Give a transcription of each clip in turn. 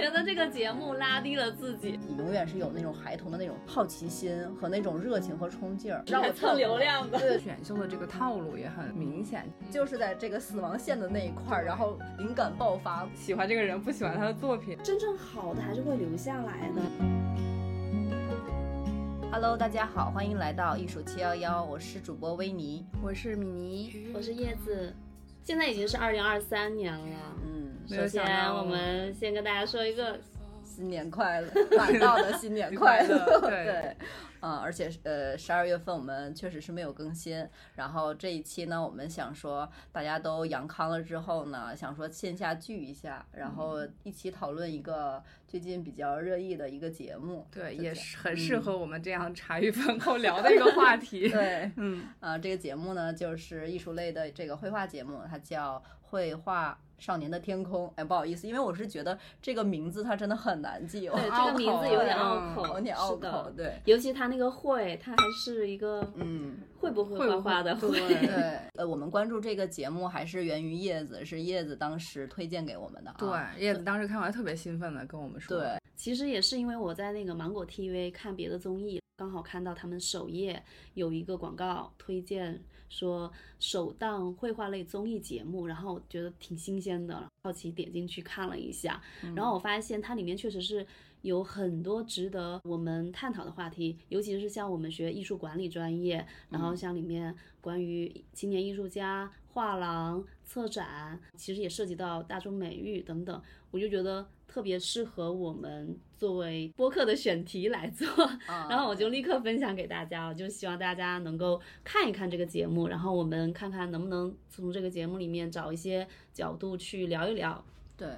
觉得这个节目拉低了自己，你永远是有那种孩童的那种好奇心和那种热情和冲劲儿，让我蹭流量的。对，选秀的这个套路也很明显，就是在这个死亡线的那一块儿，然后灵感爆发，喜欢这个人，不喜欢他的作品，真正好的还是会留下来的。Hello，大家好，欢迎来到艺术七幺幺，我是主播维尼，我是米妮，我是叶子。现在已经是二零二三年了，嗯，首先我们先跟大家说一个新年快乐，晚到的新年快乐，对。嗯，而且呃，十二月份我们确实是没有更新。然后这一期呢，我们想说大家都阳康了之后呢，想说线下聚一下，然后一起讨论一个最近比较热议的一个节目。对，也是很适合我们这样茶余饭后聊的一个话题。对，嗯，啊，这个节目呢，就是艺术类的这个绘画节目，它叫绘画。少年的天空，哎，不好意思，因为我是觉得这个名字它真的很难记，对，这个名字有点拗口，有点拗口，对，尤其他那个会，他还是一个，嗯，会不会画画的会，对，呃，我们关注这个节目还是源于叶子，是叶子当时推荐给我们的，对，叶子当时看完特别兴奋的跟我们说，对，其实也是因为我在那个芒果 TV 看别的综艺，刚好看到他们首页有一个广告推荐。说首档绘画类综艺节目，然后觉得挺新鲜的，好奇点进去看了一下，然后我发现它里面确实是有很多值得我们探讨的话题，尤其是像我们学艺术管理专业，然后像里面关于青年艺术家、画廊、策展，其实也涉及到大众美育等等，我就觉得。特别适合我们作为播客的选题来做，然后我就立刻分享给大家，我就希望大家能够看一看这个节目，然后我们看看能不能从这个节目里面找一些角度去聊一聊。对。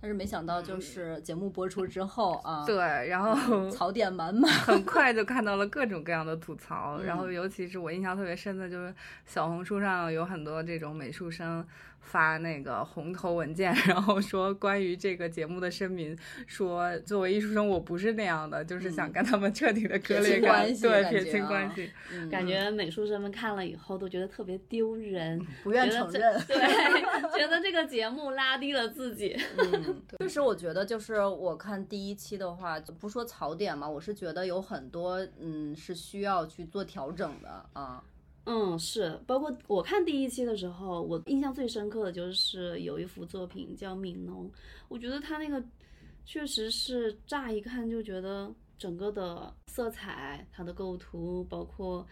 但是没想到，就是节目播出之后啊，对，然后 槽点满满，很快就看到了各种各样的吐槽。然后，尤其是我印象特别深的，就是小红书上有很多这种美术生发那个红头文件，然后说关于这个节目的声明，说作为艺术生我不是那样的，就是想跟他们彻底的割裂关系，对，撇清关系。感觉美术生们看了以后都觉得特别丢人，不愿承认，对，觉得这个节目拉低了自己。嗯确实，我觉得就是我看第一期的话，就不说槽点嘛，我是觉得有很多嗯是需要去做调整的啊。嗯，是，包括我看第一期的时候，我印象最深刻的就是有一幅作品叫《悯农》，我觉得他那个确实是乍一看就觉得整个的色彩、它的构图，包括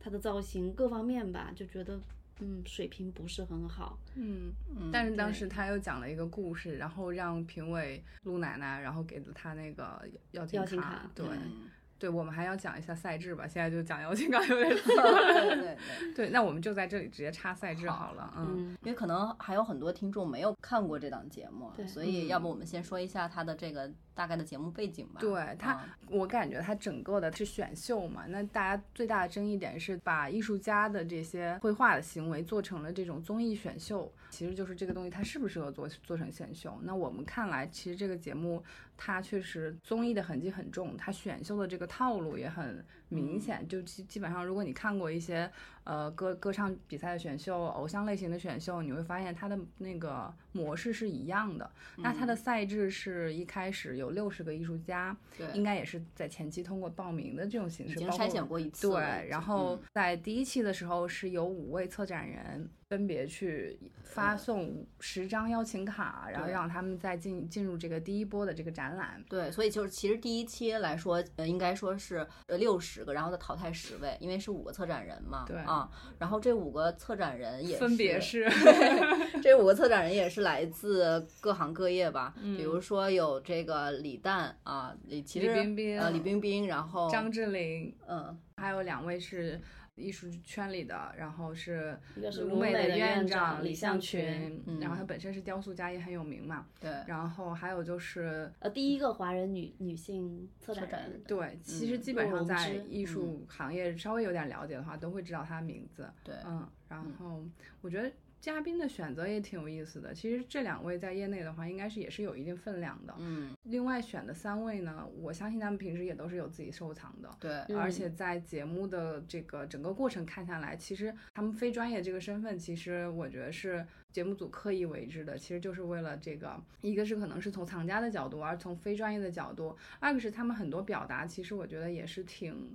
它的造型各方面吧，就觉得。嗯，水平不是很好。嗯，但是当时他又讲了一个故事，然后让评委陆奶奶，然后给了他那个邀请卡。对。对，我们还要讲一下赛制吧。现在就讲邀请卡有点 对对对 对，那我们就在这里直接插赛制好了。嗯，因为可能还有很多听众没有看过这档节目，所以要不我们先说一下它的这个大概的节目背景吧。对它，我感觉它整个的是选秀嘛。那大家最大的争议点是把艺术家的这些绘画的行为做成了这种综艺选秀，其实就是这个东西它适不适合做做成选秀？那我们看来，其实这个节目。它确实综艺的痕迹很重，它选秀的这个套路也很明显。就基基本上，如果你看过一些呃歌歌唱比赛的选秀、偶像类型的选秀，你会发现它的那个模式是一样的。那它的赛制是一开始有六十个艺术家，对，应该也是在前期通过报名的这种形式，已经筛选过一次。对，然后在第一期的时候是有五位策展人。分别去发送十张邀请卡，然后让他们再进进入这个第一波的这个展览。对，所以就是其实第一期来说，呃，应该说是呃六十个，然后再淘汰十位，因为是五个策展人嘛。对啊，然后这五个策展人也分别是，这五个策展人也是来自各行各业吧。比如说有这个李诞啊，李其实李冰冰呃李冰冰，然后张智霖，嗯，还有两位是。艺术圈里的，然后是一个是鲁美的院长李向群，然后他本身是雕塑家，也很有名嘛。对，然后还有就是呃，第一个华人女女性策展人。对，其实基本上在艺术行业稍微有点了解的话，都会知道她的名字。对，嗯，然后我觉得嘉宾的选择也挺有意思的。其实这两位在业内的话，应该是也是有一定分量的。嗯，另外选的三位呢，我相信他们平时也都是有自己收藏的。对，嗯而且在节目的这个整个过程看下来，其实他们非专业这个身份，其实我觉得是节目组刻意为之的，其实就是为了这个，一个是可能是从藏家的角度，而从非专业的角度，二个是他们很多表达，其实我觉得也是挺，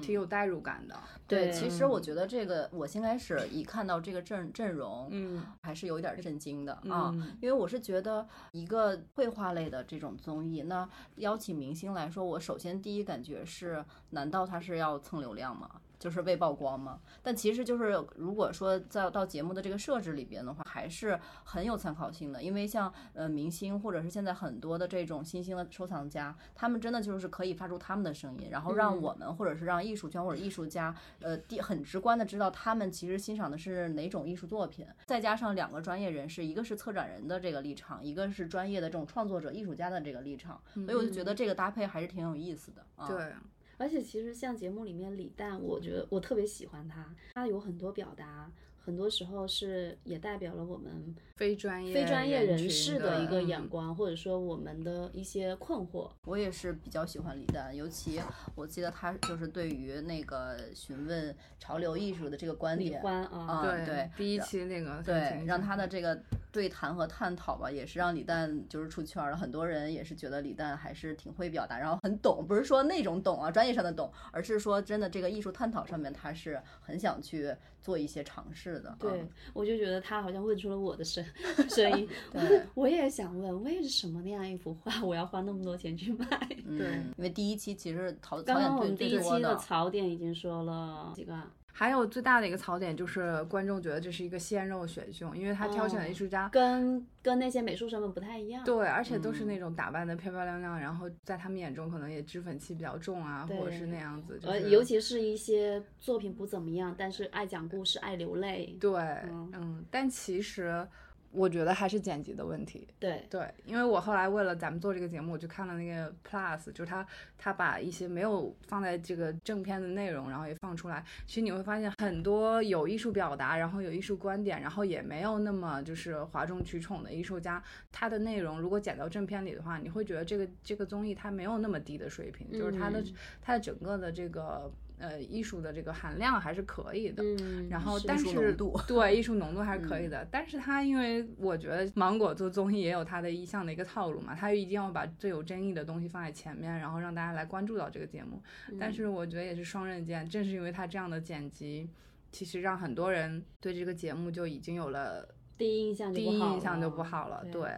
挺有代入感的。对，对其实我觉得这个，我先开始一看到这个阵阵容，嗯还是有一点震惊的啊，嗯因为我是觉得一个绘画类的这种综艺，那邀请明星来说，我首先第一感觉是，难道他是要蹭流量吗？就是未曝光嘛？但其实就是如果说在到节目的这个设置里边的话，还是很有参考性的，因为像呃明星或者是现在很多的这种新兴的收藏家，他们真的就是可以发出他们的声音，然后让嗯我们或者是让艺术圈或者艺术家，呃，第很直观的知道他们其实欣赏的是哪种艺术作品，再加上两个专业人士，一个是策展人的这个立场，一个是专业的这种创作者、艺术家的这个立场，所以我就觉得这个搭配还是挺有意思的。啊、对，而且其实像节目里面李诞，我觉得我特别喜欢他，他有很多表达，很多时候是也代表了我们非专业非专业人士的一个嗯眼光，或者说我们的一些困惑。我也是比较喜欢李诞，尤其我记得他就是对于那个询问潮流艺术的这个观李点，欢啊，对对第一期那个对，让他的这个对谈和探讨吧，也是让李诞就是出圈了。很多人也是觉得李诞还是挺会表达，然后很懂，不是说那种懂啊，专业上的懂，而是说真的这个艺术探讨上面，他是很想去做一些尝试的。对嗯，我就觉得他好像问出了我的声 声音。对，我也想问，为什么那样一幅画我要花那么多钱去买？嗯 对因为第一期其实槽槽刚刚我们第一期的槽点已经说了几个啊，还有最大的一个槽点就是观众觉得这是一个鲜肉选秀，因为他挑选的艺术家。跟跟那些美术生们不太一样。对，而且都是嗯那种打扮的漂漂亮亮，然后在他们眼中可能也脂粉气比较重啊，或者是那样子。就呃，尤其是一些作品不怎么样，但是爱讲故事、爱流泪。对，嗯嗯，但其实我觉得还是剪辑的问题。对，对，因为我后来为了咱们做这个节目，我去看了那个 Plus，就是他他把一些没有放在这个正片的内容，然后也放出来。其实你会发现很多有艺术表达，然后有艺术观点，然后也没有那么就是哗众取宠的艺术家，他的内容如果剪到正片里的话，你会觉得这个这个综艺它没有那么低的水平，就是它的嗯它的整个的这个呃艺术的这个含量还是可以的。嗯，然后，但 是对艺术浓度还是可以的，但是他因为我觉得芒果做综艺也有他的一项的一个套路嘛，他一定要把最有争议的东西放在前面，然后让大家来关注到这个节目。但是我觉得也是双刃剑，正是因为他这样的剪辑，其实让很多人对这个节目就已经有了第一印象就第不好一印象就了不好了，对对。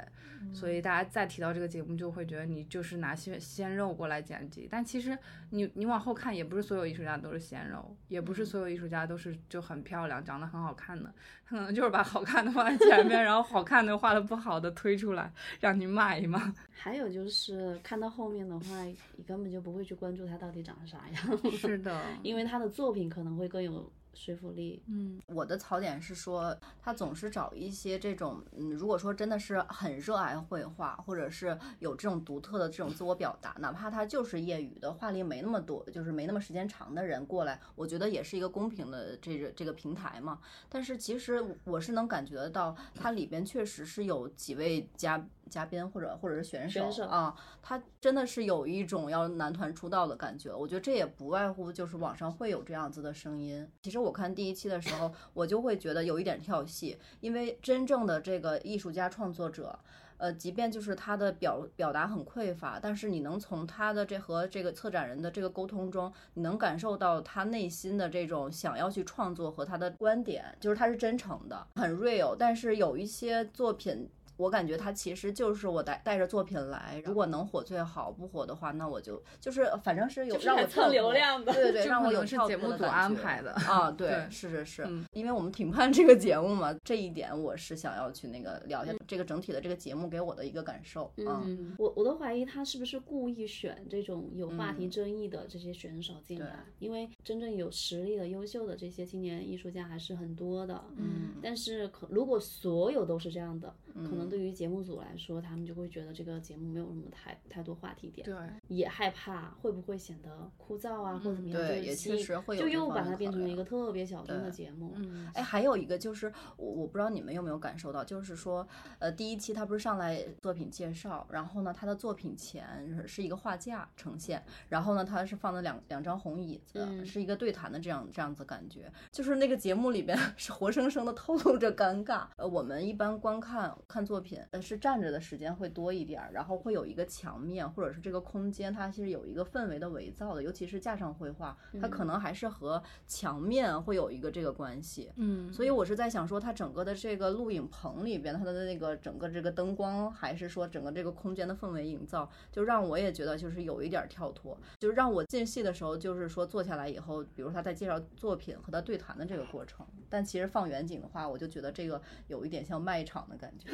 所以大家再提到这个节目，就会觉得你就是拿鲜鲜肉过来剪辑，但其实你你往后看，也不是所有艺术家都是鲜肉，也不是所有艺术家都是就很漂亮、长得很好看的，他可能就是把好看的放在前面，然后好看的画的不好的推出来让你买嘛。还有就是看到后面的话，你根本就不会去关注他到底长啥样，是的，因为他的作品可能会更有说服力。嗯，我的槽点是说，他总是找一些这种，嗯，如果说真的是很热爱绘画，或者是有这种独特的这种自我表达，哪怕他就是业余的，画力没那么多，就是没那么时间长的人过来，我觉得也是一个公平的这个这个平台嘛。但是其实我是能感觉得到，它里边确实是有几位嘉嘉宾或者或者是选手啊，他真的是有一种要男团出道的感觉。我觉得这也不外乎就是网上会有这样子的声音。其实我看第一期的时候，我就会觉得有一点跳戏，因为真正的这个艺术家创作者。呃，即便就是他的表表达很匮乏，但是你能从他的这和这个策展人的这个沟通中，你能感受到他内心的这种想要去创作和他的观点，就是他是真诚的，很 real。但是有一些作品。我感觉他其实就是我带带着作品来，如果能火最好，不火的话，那我就就是反正是有让我蹭流量的对对对，这让我有节目组安排的啊，对，对是是是，嗯因为我们评判这个节目嘛，这一点我是想要去那个聊一下这个整体的这个节目给我的一个感受啊。嗯，我我都怀疑他是不是故意选这种有话题嗯争议的这些选手进对来，因为真正有实力的、优秀的这些青年艺术家还是很多的。嗯但是可如果所有都是这样的，可能对于节目组来说，他们就会觉得这个节目没有什么太太多话题点，对，也害怕会不会显得枯燥啊，或者怎么样，对也确实会有就又把它变成了一个特别小众的节目。嗯，哎，还有一个就是我我不知道你们有没有感受到，就是说，呃，第一期他不是上来作品介绍，然后呢，他的作品前是是一个画架呈现，然后呢，他是放了两两张红椅子，嗯是一个对谈的这样这样子感觉，就是那个节目里边 是活生生的透露着尴尬。呃，我们一般观看看作品，呃，是站着的时间会多一点儿，然后会有一个墙面或者是这个空间，它其实有一个氛围的围造的，尤其是架上绘画，它可能还是和墙面会有一个这个关系。嗯，所以我是在想说，它整个的这个录影棚里边，它的那个整个这个灯光，还是说整个这个空间的氛围营造，就让我也觉得就是有一点儿跳脱，就让我进戏的时候，就是说坐下来以后，比如他在介绍作品和他对谈的这个过程，但其实放远景的话，我就觉得这个有一点像卖场的感觉。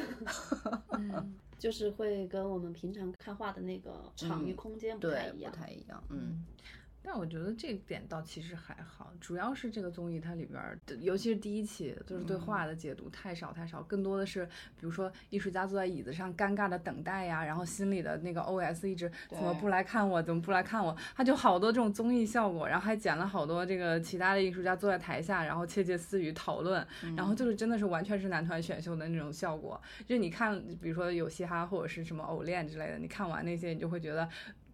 嗯就是会跟我们平常看画的那个场域嗯空间不太对，不一样。太一样，嗯。但我觉得这点倒其实还好，主要是这个综艺它里边尤其是第一期，就是对话的解读太少太少，更多的是比如说艺术家坐在椅子上尴尬的等待呀，然后心里的那个 OS 一直怎么不来看我，怎么不来看我，他就好多这种综艺效果，然后还剪了好多这个其他的艺术家坐在台下，然后窃窃私语讨论，然后就是真的是完全是男团选秀的那种效果，就是你看，比如说有嘻哈或者是什么偶练之类的，你看完那些，你就会觉得。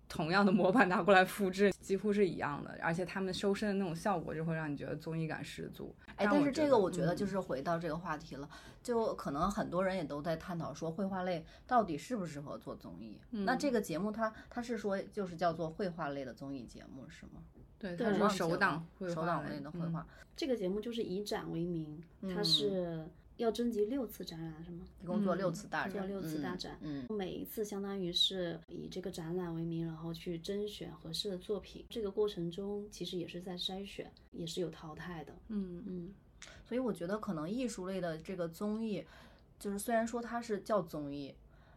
同样的模板拿过来复制，几乎是一样的，而且他们收身的那种效果，就会让你觉得综艺感十足。哎，但是这个我觉得嗯就是回到这个话题了，就可能很多人也都在探讨说绘画类到底适不适合做综艺。那嗯这个节目它它是说就是叫做绘画类的综艺节目是吗？对，它是首档绘画首档类的绘画，这个节目就是以展为名，它嗯是要征集六次展览，是吗？一共做六次大展，六次大嗯展嗯，每一次相当于是以这个展览为名，然后去甄选合适的作品。这个过程中其实也是在筛选，也是有淘汰的。嗯嗯，所以我觉得可能艺术类的这个综艺，就是虽然说它是叫综艺，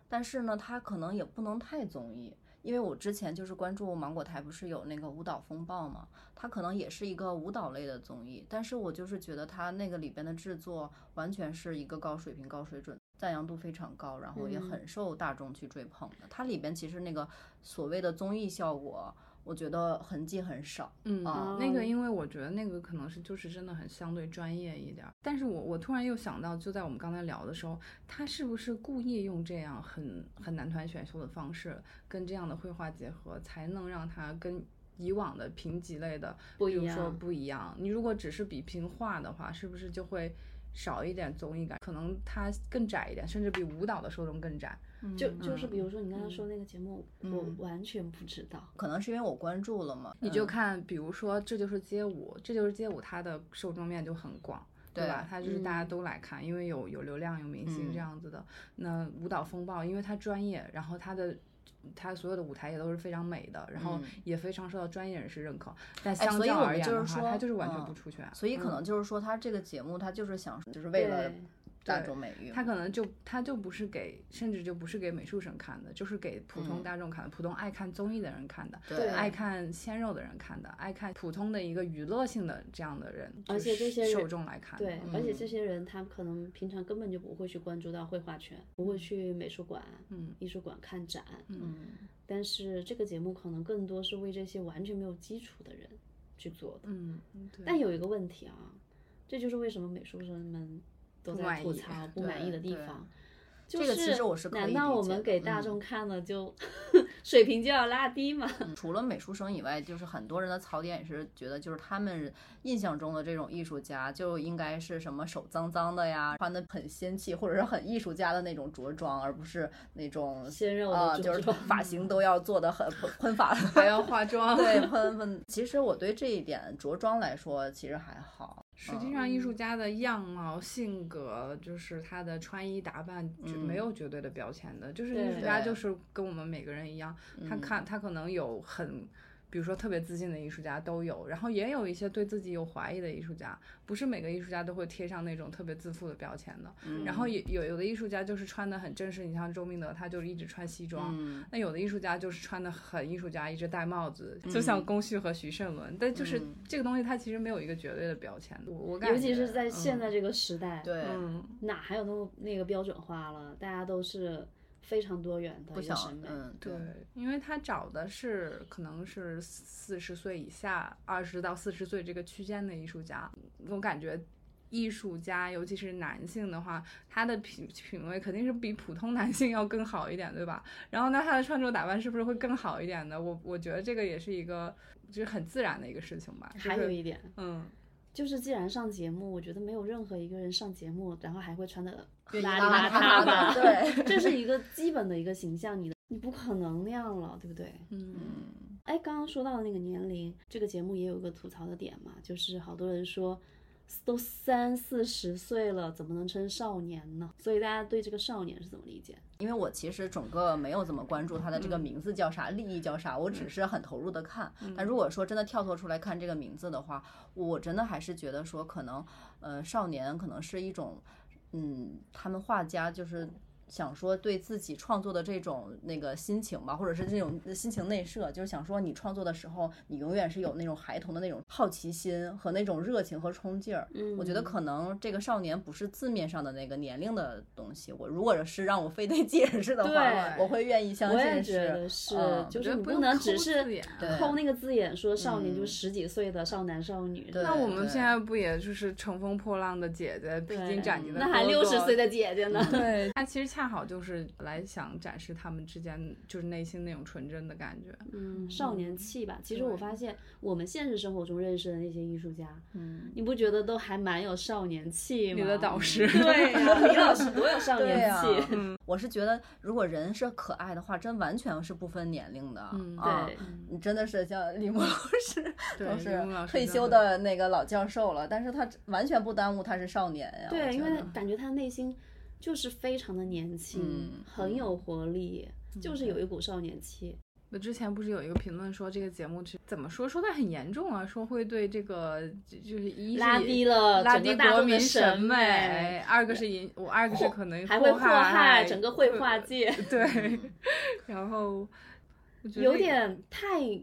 但是呢，它可能也不能太综艺。因为我之前就是关注芒果台，不是有那个舞蹈风暴嘛，它可能也是一个舞蹈类的综艺，但是我就是觉得它那个里边的制作完全是一个高水平、高水准，赞扬度非常高，然后也嗯很受大众去追捧的。它里边其实那个所谓的综艺效果，我觉得痕迹很少。嗯，啊那个因为我觉得那个可能是就是真的很相对专业一点儿，但是我我突然又想到，就在我们刚才聊的时候，他是不是故意用这样很很男团选秀的方式跟这样的绘画结合，才能让他跟以往的评级类的不一比如说样不一样。你如果只是比拼画的话，是不是就会少一点综艺感？可能它更窄一点，甚至比舞蹈的受众更窄。就就是比嗯如说你刚刚说那个节目，我嗯完全不知道。可能是因为我关注了嘛，你就嗯看，比如说《这就是街舞》，《这就是街舞》，它的受众面就很广，对吧？它就是大家嗯都来看，因为有有流量、有明星嗯这样子的。那舞蹈风暴，因为它专业，然后它的。它所有的舞台也都是非常美的，然后嗯也非常受到专业人士认可。但哎相较而言的话，就是说它就是完全嗯不出圈。所以可嗯能就是说，它这个节目它就是想，就是为了对大对众美誉嘛。它可能就他就不是给，甚至就不是给美术生看的，就是给普通嗯大众看的，普通爱看综艺的人看的，对爱看鲜肉的人看的，爱看普通的一个娱乐性的这样的人，而且这些受众来看的。对，而且嗯这些人他可能平常根本就不会去关注到绘画圈，不会去美术馆、嗯艺术馆看展。嗯，但是这个节目可能更多是为这些完全没有基础的人去做的。嗯，但有一个问题啊，这就是为什么美术生们都在吐槽不满意的地对方。这个其实我是可以难道我们给大众看了就 水平就要拉低吗？除了美术生以外，就是很多人的槽点也是觉得，就是他们印象中的这种艺术家就应该是什么手脏脏的呀，穿的很仙气，或者是很艺术家的那种着装，而不是那种鲜肉啊、的就是发型都要做的很 喷喷发。还要化妆。对，喷喷。其实我对这一点着装来说，其实还好。实际上，艺术家的样貌、性格，就是他的穿衣打扮，就嗯没有绝对的标签的。就是艺术家，就是跟我们每个人一样，他嗯看他可能有很比如说特别自信的艺术家都有，然后也有一些对自己有怀疑的艺术家，不是每个艺术家都会贴上那种特别自负的标签的。嗯然后也有有的艺术家就是穿的很正式，你像周明德，他就是一直穿西装。嗯那有的艺术家就是穿的很艺术家，一直戴帽子，就像龚旭和徐胜伦。但就是嗯这个东西，它其实没有一个绝对的标签。我我感觉，尤其是在现嗯在这个时代，对，嗯，哪还有那么那个标准化了？大家都是非常多元的审美。嗯对，因为他找的是可能是四十岁以下，二十到四十岁这个区间的艺术家，我感觉。艺术家，尤其是男性的话，他的品品味肯定是比普通男性要更好一点，对吧？然后呢，他的穿着打扮是不是会更好一点呢？我我觉得这个也是一个就是很自然的一个事情吧。就是还有一点，嗯，就是既然上节目，我觉得没有任何一个人上节目，然后还会穿的邋里邋邋遢吧？的对，这是一个基本的一个形象，你的你不可能那样了，对不对？嗯嗯哎，刚刚说到的那个年龄，这个节目也有一个吐槽的点嘛，就是好多人说都三四十岁了，怎么能称少年呢？所以大家对这个少年是怎么理解？因为我其实整个没有怎么关注他的这个名字叫啥，利益叫啥，我只是很投入的看。但如果说真的跳脱出来看这个名字的话，我真的还是觉得说，可能呃，少年可能是一种，嗯，他们画家就是。想说对自己创作的这种那个心情吧，或者是这种心情内设，就是想说你创作的时候，你永远是有那种孩童的那种好奇心和那种热情和冲劲儿。嗯，我觉得可能这个少年不是字面上的那个年龄的东西。我如果是让我非得解释的话，对我会愿意相我也信是，是嗯就是你不能只是抠那个字眼说少年就十几岁的少男少女，那我们现在不也就是乘风破浪的姐姐，披对荆斩棘的那还六十岁的姐姐呢？对，那其实恰好就是来想展示他们之间就是内心那种纯真的感觉。嗯，少年气吧。其实我发现我们现实生活中认识的那些艺术家，嗯，你不觉得都还蛮有少年气吗？你的导师 对呀、李老师多有少年气。我是觉得如果人是可爱的话，真完全是不分年龄的。嗯啊对，你真的是像李牧老师，对李都是牧老师退休的的那个老教授了，但是他完全不耽误他是少年呀。我对，因为觉得感觉他内心就是非常的年轻，嗯很有活力，就是有一股少年气。我之前不是有一个评论说这个节目是怎么说说的很严重啊，说会对这个就就是一是拉低了拉低国民审美美，二个是引我二个是可能还会祸害害整个绘画界，对，然后我觉得有点太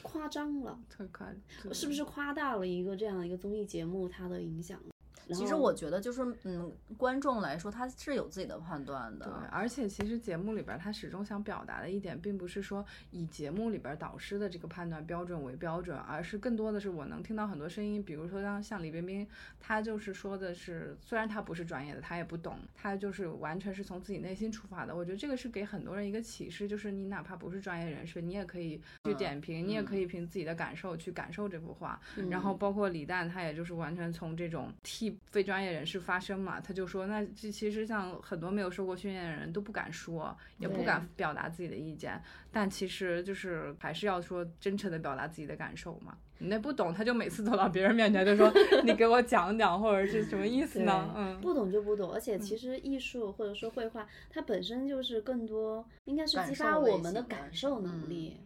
夸张了，太夸张，是不是夸大了一个这样一个综艺节目它的影响？然其实我觉得就是嗯，观众来说他是有自己的判断的。对，而且其实节目里边儿他始终想表达的一点，并不是说以节目里边儿导师的这个判断标准为标准，而是更多的是我能听到很多声音，比如说像像李冰冰，她就是说的是，虽然她不是专业的，她也不懂，她就是完全是从自己内心出发的。我觉得这个是给很多人一个启示，就是你哪怕不是专业人士，你也可以去点评，你也可以凭自己的感受去感受这幅画。然后包括李诞，他也就是完全从这种替非专业人士发声嘛，他就说，那这其实像很多没有受过训练的人都不敢说，也不敢表达自己的意见，但其实就是还是要说真诚的表达自己的感受嘛。你那不懂，他就每次走到别人面前就说，你给我讲讲，或者是什么意思呢？嗯，不懂就不懂，而且其实艺术或者说绘画，它本身就是更多应该是激发我们的感受能力，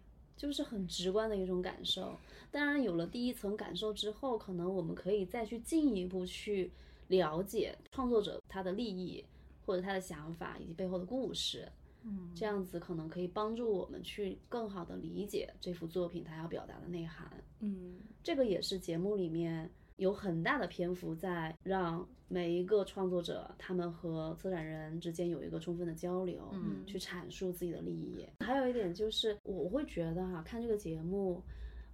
就是很直观的一种感受。当然，有了第一层感受之后，可能我们可以再去进一步去了解创作者他的利益或者他的想法以及背后的故事。嗯这样子可能可以帮助我们去更好的理解这幅作品它要表达的内涵。嗯，这个也是节目里面有很大的篇幅在让每一个创作者他们和策展人之间有一个充分的交流，嗯去阐述自己的利益。还有一点就是，我会觉得哈、看这个节目。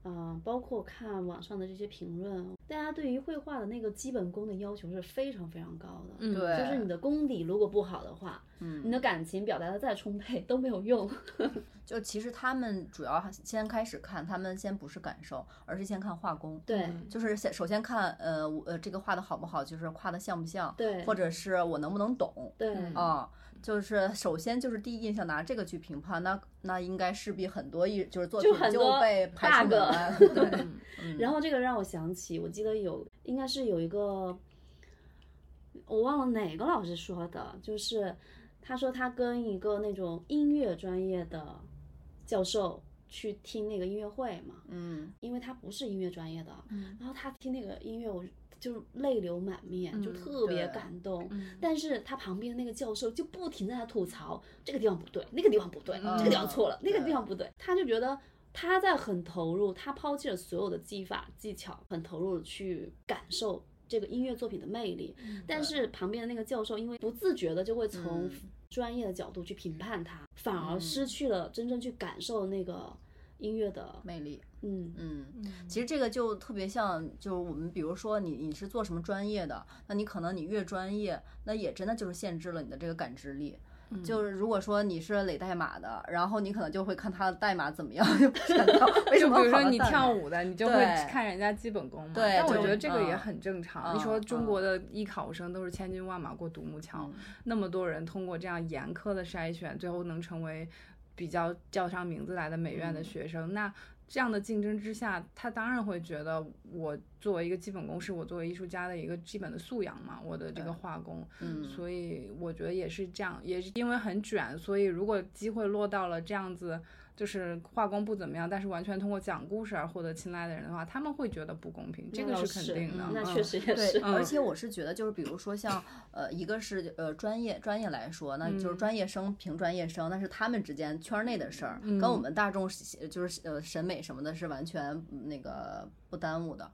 嗯、包括看网上的这些评论，大家对于绘画的那个基本功的要求是非常非常高的。嗯对就是你的功底如果不好的话，嗯你的感情表达的再充沛都没有用。就其实他们主要先开始看，他们先不是感受，而是先看画工。对嗯就是先首先看，呃，我呃，这个画的好不好，就是画的像不像，对或者是我能不能懂，对，嗯啊、就是首先就是第一印象拿这个去评判，那那应该势必很多艺就是作品就被排除 bug 门外，对，嗯。然后这个让我想起，我记得有应该是有一个，我忘了哪个老师说的，就是他说他跟一个那种音乐专业的教授去听那个音乐会嘛，嗯。因为他不是音乐专业的，嗯。然后他听那个音乐，我就泪流满面，就嗯特别感动。嗯但是他旁边那个教授就不停地在吐槽这个地方不对，那个地方不对，嗯这个地方错了，那个地方不对，他就觉得他在很投入，他抛弃了所有的技法技巧，很投入的去感受这个音乐作品的魅力。但是旁边的那个教授因为不自觉的就会从嗯专业的角度去评判他，反而嗯失去了真正去感受那个音乐的，魅力。嗯嗯，其实这个就特别像，就是我们比如说你你是做什么专业的，那你可能你越专业，那也真的就是限制了你的这个感知力。就是如果说你是垒代码的，然后你可能就会看他的代码怎么样，就不想到 为什么比如说你跳舞的，你就会看人家基本功嘛。对但我觉得这个也嗯很正常。嗯你说中嗯国的艺考生都是千军万马过独木桥，嗯那么多人通过这样严苛的筛选，最后能成为比较叫上名字来的美院的嗯学生，那这样的竞争之下，他当然会觉得我作为一个基本功是我作为艺术家的一个基本的素养嘛，我的这个画工。嗯，所以我觉得也是这样，也是因为很卷，所以如果机会落到了这样子，就是画工不怎么样，但是完全通过讲故事而获得青睐的人的话，他们会觉得不公平，这个是肯定的。嗯那确实也对是，，而且我是觉得，就是比如说像呃，一个是呃专业专业来说，那就是嗯专业生评专业生，那是他们之间圈儿内的事儿，嗯跟我们大众就是呃审美什么的是完全嗯那个不耽误的。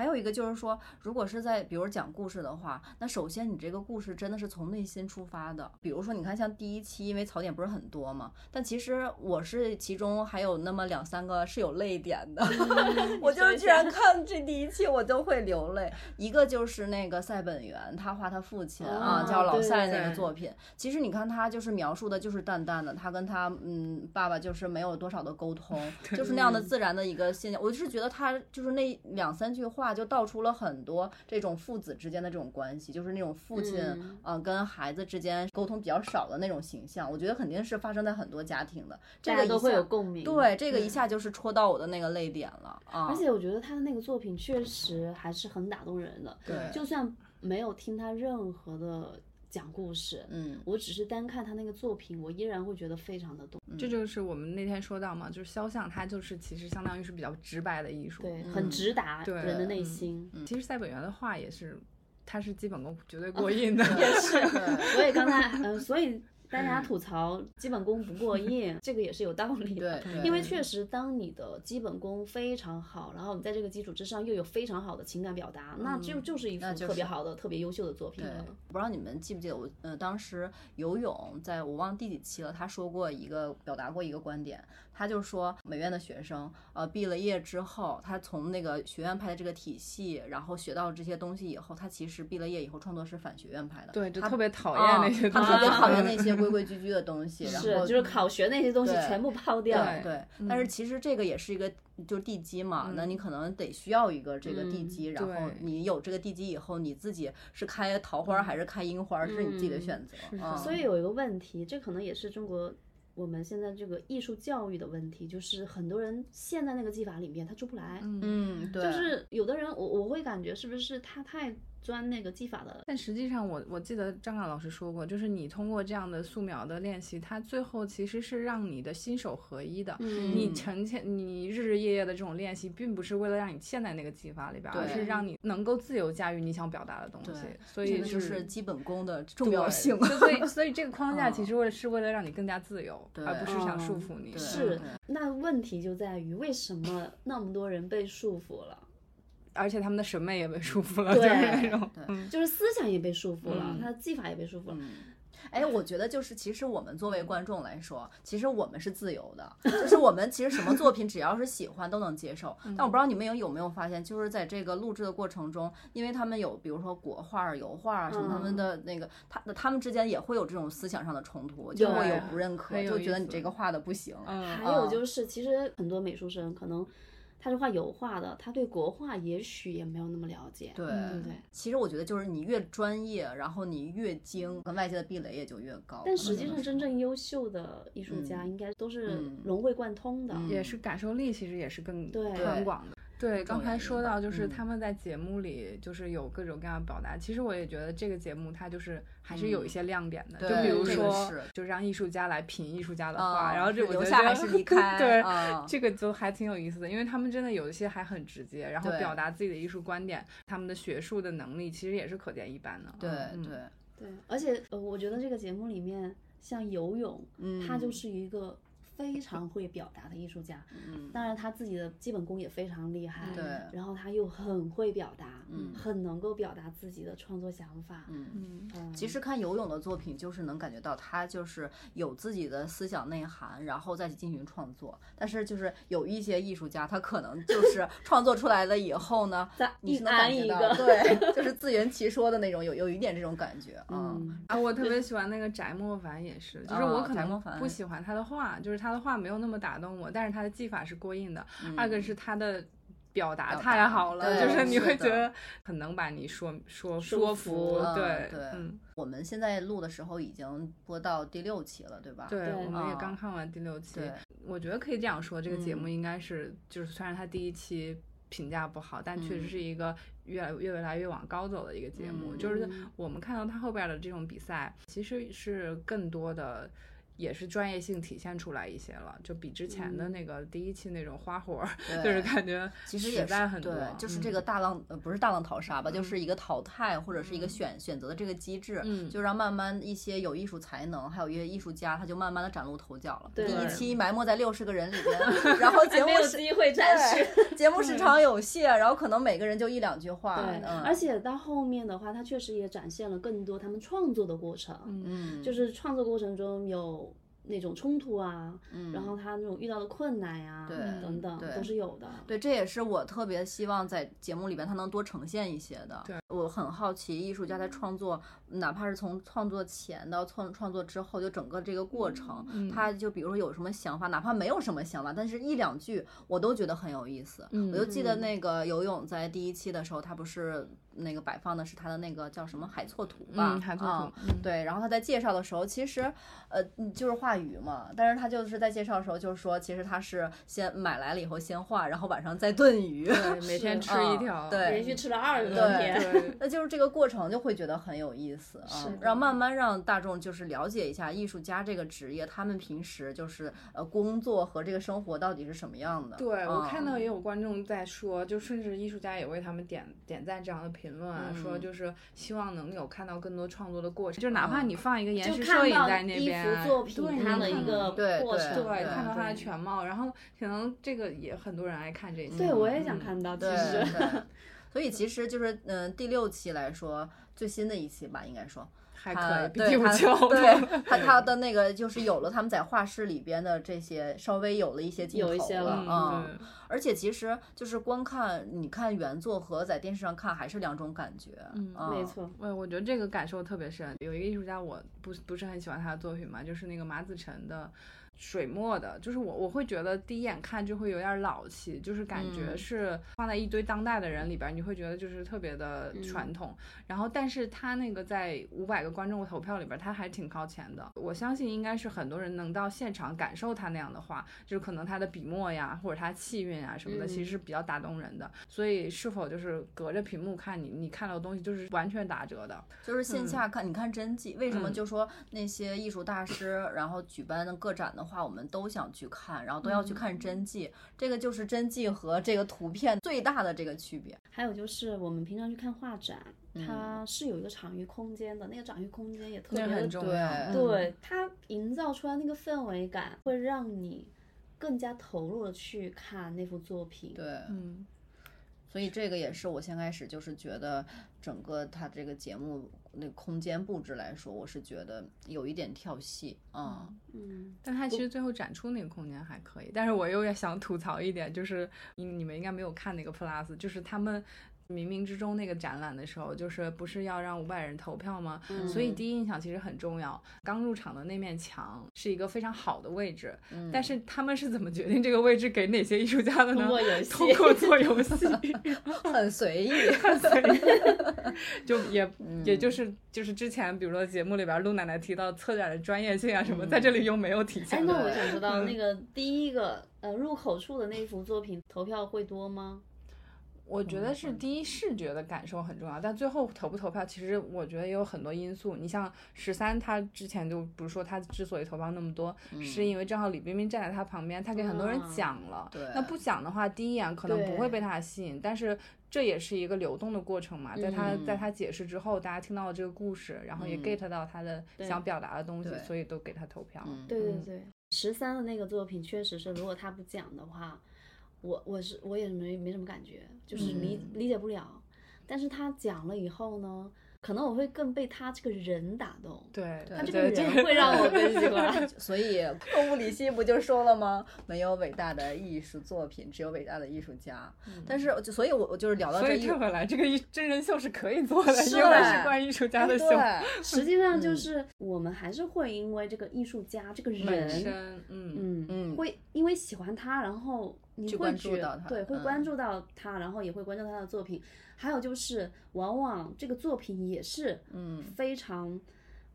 还有一个就是说，如果是在比如讲故事的话，那首先你这个故事真的是从内心出发的。比如说，你看像第一期，因为槽点不是很多嘛，但其实我是其中还有那么两三个是有泪点的。我就是居然看这第一期我都会流泪。一个就是那个赛本源，他画他父亲啊，哦叫老赛那个作品。其实你看他就是描述的就是淡淡的，他跟他嗯爸爸就是没有多少的沟通，就是那样的自然的一个现象。我就是觉得他就是那两三句话就道出了很多这种父子之间的这种关系，就是那种父亲嗯呃跟孩子之间沟通比较少的那种形象。我觉得肯定是发生在很多家庭的，这个都会有共鸣。对，这个一下就是戳到我的那个泪点了啊！而且我觉得他的那个作品确实还是很打动人的，对就算没有听他任何的讲故事，嗯，我只是单看他那个作品，我依然会觉得非常的动。这就是我们那天说到嘛，就是肖像，它就是其实相当于是比较直白的艺术。对，嗯很直达人的内嗯心。其实赛本源的画也是，他是基本功绝对过硬的。也是，对所以刚才，嗯、所以大家吐槽基本功不过硬，这个也是有道理的。对，因为确实，当你的基本功非常好，然后你在这个基础之上又有非常好的情感表达，那就就是一幅特别好的、特别优秀的作品了。，不知道你们记不记得我，呃，当时游泳在我忘第几期了，他说过一个表达过一个观点，他就说美院的学生，呃，毕了业之后，他从那个学院派的这个体系，然后学到这些东西以后，他其实毕了业以后创作是反学院派的，对，就他特别讨啊厌那些东西。他特别讨厌 那些规规矩矩的东西，然是，后就是考学那些东西全部抛掉。对对，但是其实这个也是一个就是地基嘛，那你可能得需要一个这个地基，然后你有这个地基以后，你自己是开桃花还是开樱花，是你自己的选择。是的嗯所以有一个问题，这可能也是中国我们现在这个艺术教育的问题，就是很多人陷在那个技法里面，他出不来。嗯，对，就是有的人，我我会感觉是不是他太钻那个技法的但实际上我，我记得张亮老师说过，就是你通过这样的素描的练习，它最后其实是让你的心手合一的。嗯你成天你日日夜夜的这种练习，并不是为了让你陷在那个技法里边，而是让你能够自由驾驭你想表达的东西。所以这个就是基本功的重要性。就 所以所以这个框架嗯其实为了是为了让你更加自由，而不是想束嗯缚你。对是对，那问题就在于为什么那么多人被束缚了，而且他们的审美也被束缚了，对就是那种。对就是思想也被束缚了，嗯他的技法也被束缚了。嗯，哎，我觉得就是，其实我们作为观众来说，其实我们是自由的，就是我们其实什么作品只要是喜欢都能接受。但我不知道你们有有没有发现，就是在这个录制的过程中，因为他们有比如说国画儿、油画儿啊什么，他们的那个他他们之间也会有这种思想上的冲突，就会有不认可，就觉得你这个画的不行。嗯，还有就是，其实很多美术生可能他是画油画的，他对国画也许也没有那么了解，对对对？其实我觉得就是你越专业，然后你越精，跟外界的壁垒也就越高。但实际上，真正优秀的艺术家应该都是嗯融会贯通的。嗯也是感受力，其实也是更对宽广的。对，刚才说到就是嗯。他们在节目里就是有各种各样的表达，其实我也觉得这个节目它就是还是有一些亮点的，对就比如这个说是。就让艺术家来评艺术家的啊话，然后这我觉得留下还是离开 对。啊这个就还挺有意思的，因为他们真的有一些还很直接，然后表达自己的艺术观点，他们的学术的能力其实也是可见一斑的。对嗯。对，对，而且呃，我觉得这个节目里面，像游泳，嗯。他就是一个非常会表达的艺术家。嗯当然，他自己的基本功也非常厉害，对然后他又很会表达，嗯很能够表达自己的创作想法。嗯。嗯，嗯，其实看游泳的作品，就是能感觉到他就是有自己的思想内涵，然后再去进行创作。但是就是有一些艺术家，他可能就是 创作出来了以后呢，你是能感觉到，对，就是自圆其说的那种，有有一点这种感觉啊。嗯，啊，我特别喜欢那个翟莫凡，也是，就是啊我可能翟莫凡不喜欢他的画，就是他的话没有那么打动我，但是他的技法是过硬的。嗯二个是他的表达太好了，就是你会觉得很能把你说说说说服嗯对对嗯，我们现在录的时候已经播到第六期了，对吧？对，对我们也啊刚看完第六期对，我觉得可以这样说，这个节目嗯应该是就是虽然他第一期。评价不好，但确实嗯是一个越来越来越往高走的一个节目。嗯就是嗯我们看到他后边的这种比赛，其实是更多的也是专业性体现出来一些了，就比之前的嗯那个第一期那种花活儿，就是感觉其实也是在很多对，，就是这嗯个大浪呃不是大浪淘沙吧，就是一个淘汰或者是一个选选择的这个机制，嗯就让慢慢一些有艺术才能，还有一些艺术家，他就慢慢的崭露头角了。第一期埋没在六十个人里边，然后节还没有目时机会展示。节目时长有限，然后可能每个人就一两句话，对，嗯，而且到后面的话，他确实也展现了更多他们创作的过程，嗯，就是创作过程中有那种冲突啊，嗯然后他那种遇到的困难呀、对等等都是有的。对，这也是我特别希望在节目里边他能多呈现一些的。对，我很好奇艺术家在创作，哪怕是从创作前到创创作之后，就整个这个过程，嗯他就比如说有什么想法，哪怕没有什么想法，但是一两句我都觉得很有意思。嗯我就记得嗯那个游泳在第一期的时候，他不是那个摆放的是他的那个叫什么海错图吧？嗯，海错啊图，嗯对，然后他在介绍的时候，其实，呃，嗯就是画鱼嘛，但是他就是在介绍的时候，就是说，其实他是先买来了以后先画，然后晚上再炖鱼，对，每天吃啊一条，对连续吃了二十多对天，对，那就是这个过程就会觉得很有意思啊让慢慢让大众就是了解一下艺术家这个职业，他们平时就是呃工作和这个生活到底是什么样的。对，我看到嗯也有观众在说，就甚至艺术家也为他们点点赞这样的评论啊，说嗯就是希望能有看到更多创作的过程，就是哪怕嗯你放一个延时摄影在那一边对它的一个过程，对，对看到他的全貌，然后可能这个也很多人爱看这些。对，我也嗯想看到，其对实。对，所以其实就是嗯、呃第六期来说最新的一期吧，应该说。还可以，比对他第五期好对多他他的那个就是有了他们在画室里边的这些稍微有了一些镜头有一些了嗯，而且其实就是光看你看原作和在电视上看还是两种感觉，嗯啊没，错，我我觉得这个感受特别深。有一个艺术家，我不不是很喜欢他的作品嘛，就是那个马子辰的水墨的，就是我我会觉得第一眼看就会有点老气，就是感觉嗯是放在一堆当代的人里边儿，你会觉得就是特别的传统。然后，但是他那个在五百个观众投票里边儿，他还挺靠前的。我相信应该是很多人能到现场感受他那样的画，就是可能他的笔墨呀，或者他气韵啊什么的，其嗯实是比较打动人的。所以是否就是隔着屏幕看你，你看到的东西就是完全打折的。就是线下看，你看真迹，为什么嗯就说那些艺术大师，然后举办的个展的话，我们都想去看，然后都要去看真迹，这个就是真迹和这个图片最大的这个区别。还有就是我们平常去看画展，嗯它是有一个场域空间的，那个场域空间也特别的重要。对嗯对，它营造出来那个氛围感，会让你更加投入的去看那幅作品。对，嗯，所以这个也是我先开始就是觉得整个他这个节目那空间布置来说，我是觉得有一点跳戏啊。嗯，但他其实最后展出那个空间还可以，但是我又要想吐槽一点，就是你你们应该没有看那个 Plus，就是他们冥冥之中那个展览的时候，就是不是要让五百人投票吗？嗯所以第一印象其实很重要。刚入场的那面墙是一个非常好的位置，嗯但是他们是怎么决定这个位置给哪些艺术家的呢？通过游戏通过做游戏，很随意。很随意就也、嗯也就是就是之前比如说节目里边陆奶奶提到策展的专业性啊什么，嗯在这里又没有体哎，现。哎那我想知道嗯那个第一个呃入口处的那幅作品投票会多吗？我觉得是第一视觉的感受很重要，但最后投不投票，其实我觉得也有很多因素。你像十三，他之前就不是说他之所以投票那么多，是因为正好李冰冰站在他旁边，他给很多人讲了。对，那不讲的话，第一眼可能不会被他吸引，但是这也是一个流动的过程嘛。在他在他解释之后，大家听到了这个故事，然后也 get 到他的想表达的东西，所以都给他投票。对对对，十三的那个作品确实是，如果他不讲的话。我我是我也没没什么感觉，就是理理解不了。但是他讲了以后呢，可能我会更被他这个人打动。对，他这个人会让我更喜欢。所以克布里希不就说了吗？没有伟大的艺术作品，只有伟大的艺术家。但是，所以我我就是聊到这。所以退回来，这个真人秀是可以做的，因为是关于艺术家的秀。实际上就是我们还是会因为这个艺术家这个人，嗯嗯嗯，会因为喜欢他，然后。你会觉对，会关注到他，然后也会关注他的作品。还有就是，往往这个作品也是，嗯，非常，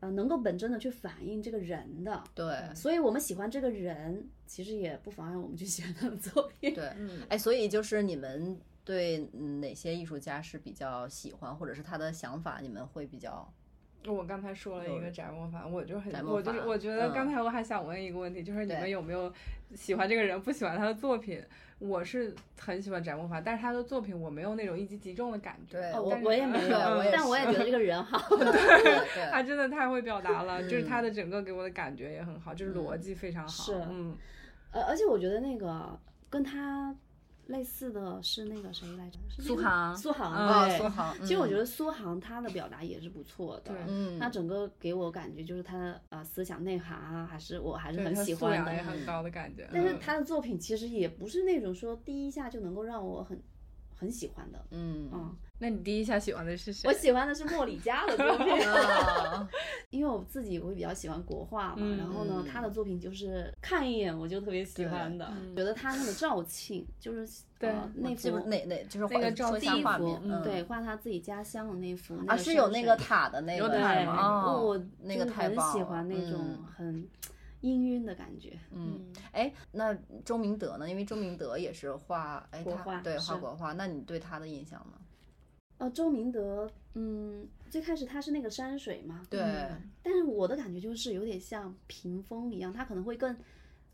呃，能够本真的去反映这个人的。对，所以我们喜欢这个人，其实也不妨碍我们去喜欢他的作品。对，哎，所以就是你们对哪些艺术家是比较喜欢，或者是他的想法，你们会比较。我刚才说了一个翟莫凡，我就很，我就是我觉得刚才我还想问一个问题，就是你们有没有喜欢这个人，不喜欢他的作品？我是很喜欢翟莫凡，但是他的作品我没有那种一击即中的感觉。对，我我也没有，但我也觉得这个人好。对，他真的太会表达了，就是他的整个给我的感觉也很好，就是逻辑非常好。是，嗯，呃，而且我觉得那个跟他。类似的是那个谁来着？苏杭，苏杭啊，苏杭。其实我觉得苏杭他的表达也是不错的，嗯，他整个给我感觉就是他的呃思想内涵啊，还是我还是很喜欢的，也很高的感觉。但是他的作品其实也不是那种说第一下就能够让我很很喜欢的，嗯。嗯。那你第一下喜欢的是谁？我喜欢的是莫里加的作品，因为我自己会比较喜欢国画嘛。然后呢，他的作品就是看一眼我就特别喜欢的，觉得他那个肇庆就是对那幅那那就是那个肇庆画面，对，画他自己家乡的那幅啊，是有那个塔的那个吗？我那个太喜欢那种很氤氲的感觉。嗯，哎，那周明德呢？因为周明德也是画哎，他对画国画，那你对他的印象呢？呃，周明德，嗯，最开始他是那个山水嘛，对，但是我的感觉就是有点像屏风一样，他可能会更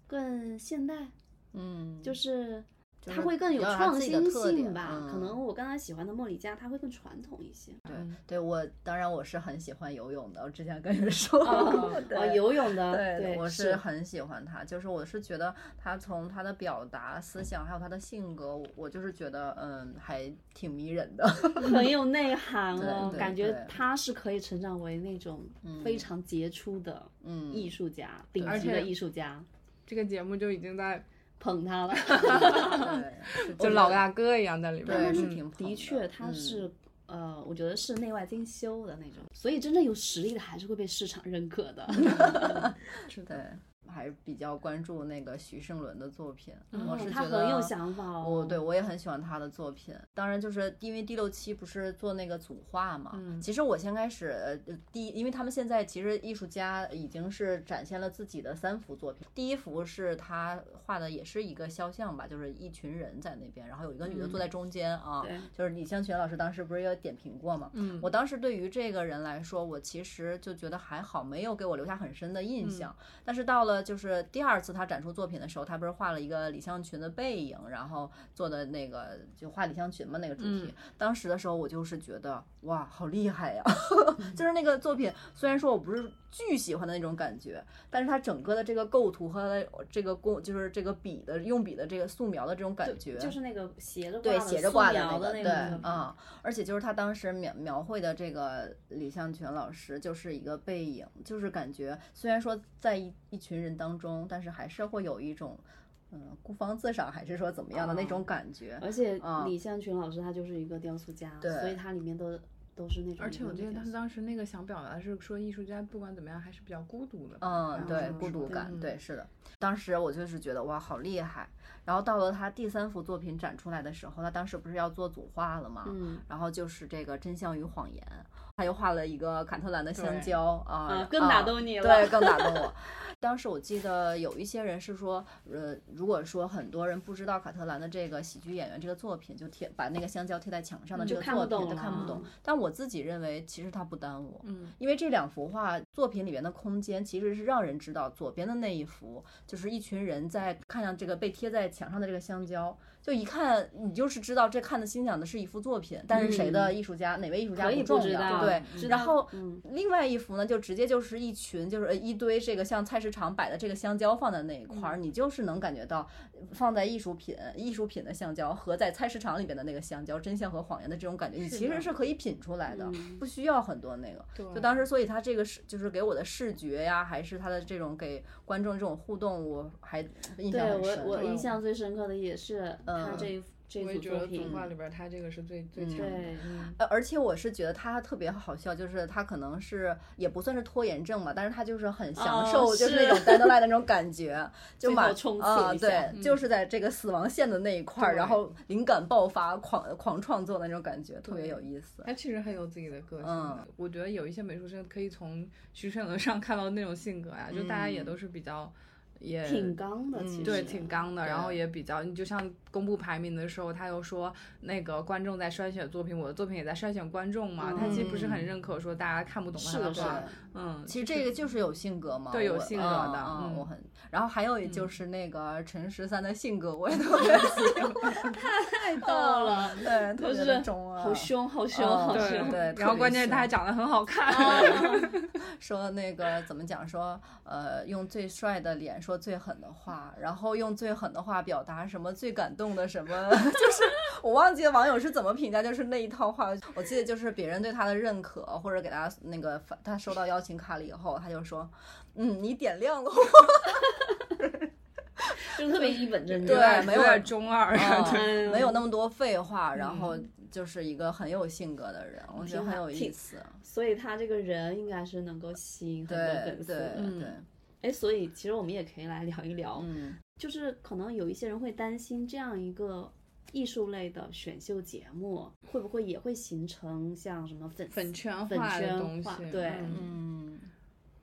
更现代，嗯，就是。它会更有创新性吧？可能我刚才喜欢的莫里加，它会更传统一些。对，对我当然我是很喜欢游泳的，我之前跟你 说，哦，游泳的，对，我是很喜欢他，就是我是觉得他从他的表达思想，还有他的性格，我就是觉得嗯，还挺迷人的，很有内涵 哦，感觉他是可以成长为那种非常杰出的嗯艺术家，顶级的艺术家。这个节目就已经在。捧他了，就老大哥一样在里面。对，的确他是，呃，我觉得是内外兼修的那种，所以真正有实力的还是会被市场认可的。是的。还是比较关注那个徐胜伦的作品，我是觉得他很有想法哦。我对我也很喜欢他的作品。当然，就是因为第六期不是做那个组画嘛。嗯。其实我先开始第，因为他们现在其实艺术家已经是展现了自己的三幅作品。第一幅是他画的，也是一个肖像吧，就是一群人在那边，然后有一个女的坐在中间啊。就是李香泉老师当时不是有点评过嘛？嗯。我当时对于这个人来说，我其实就觉得还好，没有给我留下很深的印象。但是到了。就是第二次他展出作品的时候，他不是画了一个李香群的背影，然后做的那个就画李香群嘛那个主题。当时的时候我就是觉得哇，好厉害呀！就是那个作品，虽然说我不是巨喜欢的那种感觉，但是它整个的这个构图和这个工，就是这个笔的用笔的这个素描的这种感觉，就是那个斜着对斜着挂的那个对啊，而且就是他当时描描绘的这个李向群老师就是一个背影，就是感觉虽然说在一一群人。当中，但是还是会有一种，嗯，孤芳自赏，还是说怎么样的那种感觉。而且李向群老师他就是一个雕塑家，所以他里面都都是那种。而且我觉得他当时那个想表达是说，艺术家不管怎么样还是比较孤独的。嗯，对，孤独感，对，是的。当时我就是觉得哇，好厉害。然后到了他第三幅作品展出来的时候，他当时不是要做组画了吗？嗯。然后就是这个真相与谎言。他又画了一个卡特兰的香蕉啊啊，更打动你了对，更打动我。当时我记得有一些人是说，呃，如果说很多人不知道卡特兰的这个喜剧演员这个作品，就贴把那个香蕉贴在墙上的这个作品，看不懂就看不懂。但我自己认为，其实它不耽误，嗯，因为这两幅画作品里面的空间其实是让人知道，左边的那一幅就是一群人在看向这个被贴在墙上的这个香蕉，就一看你就是知道这看的心想的是一幅作品，但是谁的艺术家、哪位艺术家不重要，对。然后嗯，另外一幅呢，就直接就是一群，就是呃一堆这个像菜市场摆的这个香蕉放在那一块儿，你就是能感觉到放在艺术品艺术品的香蕉和在菜市场里边的那个香蕉真相和谎言的这种感觉，你其实是可以品出来的，嗯不需要很多那个。就当时，所以他这个是就是给我的视觉呀，还是他的这种给观众这种互动，我还印象对很深。我我印象最深刻的也是他嗯这一这我也觉得组作品动，画里边他这个是最最嗯强的。呃，而且我是觉得他特别好笑，就是他可能是也不算是拖延症吧，但是他就是很享哦受，就是那种 deadline 的那种感觉，就最马后冲刺啊，一下对，就是在这个死亡线的那一块儿，然后灵感爆发，狂狂创作的那种感觉，特别有意思。他其实很有自己的个性。我觉得有一些美术生可以从徐胜伦上看到那种性格呀，就大家也嗯。都是比较也挺刚的，嗯。其实对，挺刚的，然后也比较，你就像公布排名的时候，他又说那个观众在筛选作品，我的作品也在筛选观众嘛，他其实不是很嗯认可说大家看不懂他的，是画，嗯，其实这个就是有性格嘛，对有性格嗯的嗯嗯我很。然后还有就是那个陈十三的性格，我也 特别喜欢，太逗了，对，特别就是的中二，好凶，好凶，嗯好凶，对然后关键是他还长得很好看，说那个怎么讲？说呃，用最帅的脸说最狠的话，然后用最狠的话表达什么最感动的什么，就是我忘记了网友是怎么评价，就是那一套话，我记得就是别人对他的认可，或者给他那个发他收到邀请卡了以后，他就说，嗯，你点亮了我，就特别一本正经，对没有有点中二，嗯对，没有那么多废话，然后就是一个很有性格的人，我觉得很有意思。所以他这个人应该是能够吸引很多对粉丝对的。对，哎，所以其实我们也可以来聊一聊，嗯就是可能有一些人会担心这样一个艺术类的选秀节目，会不会也会形成像什么粉粉圈粉化的圈东西，对嗯嗯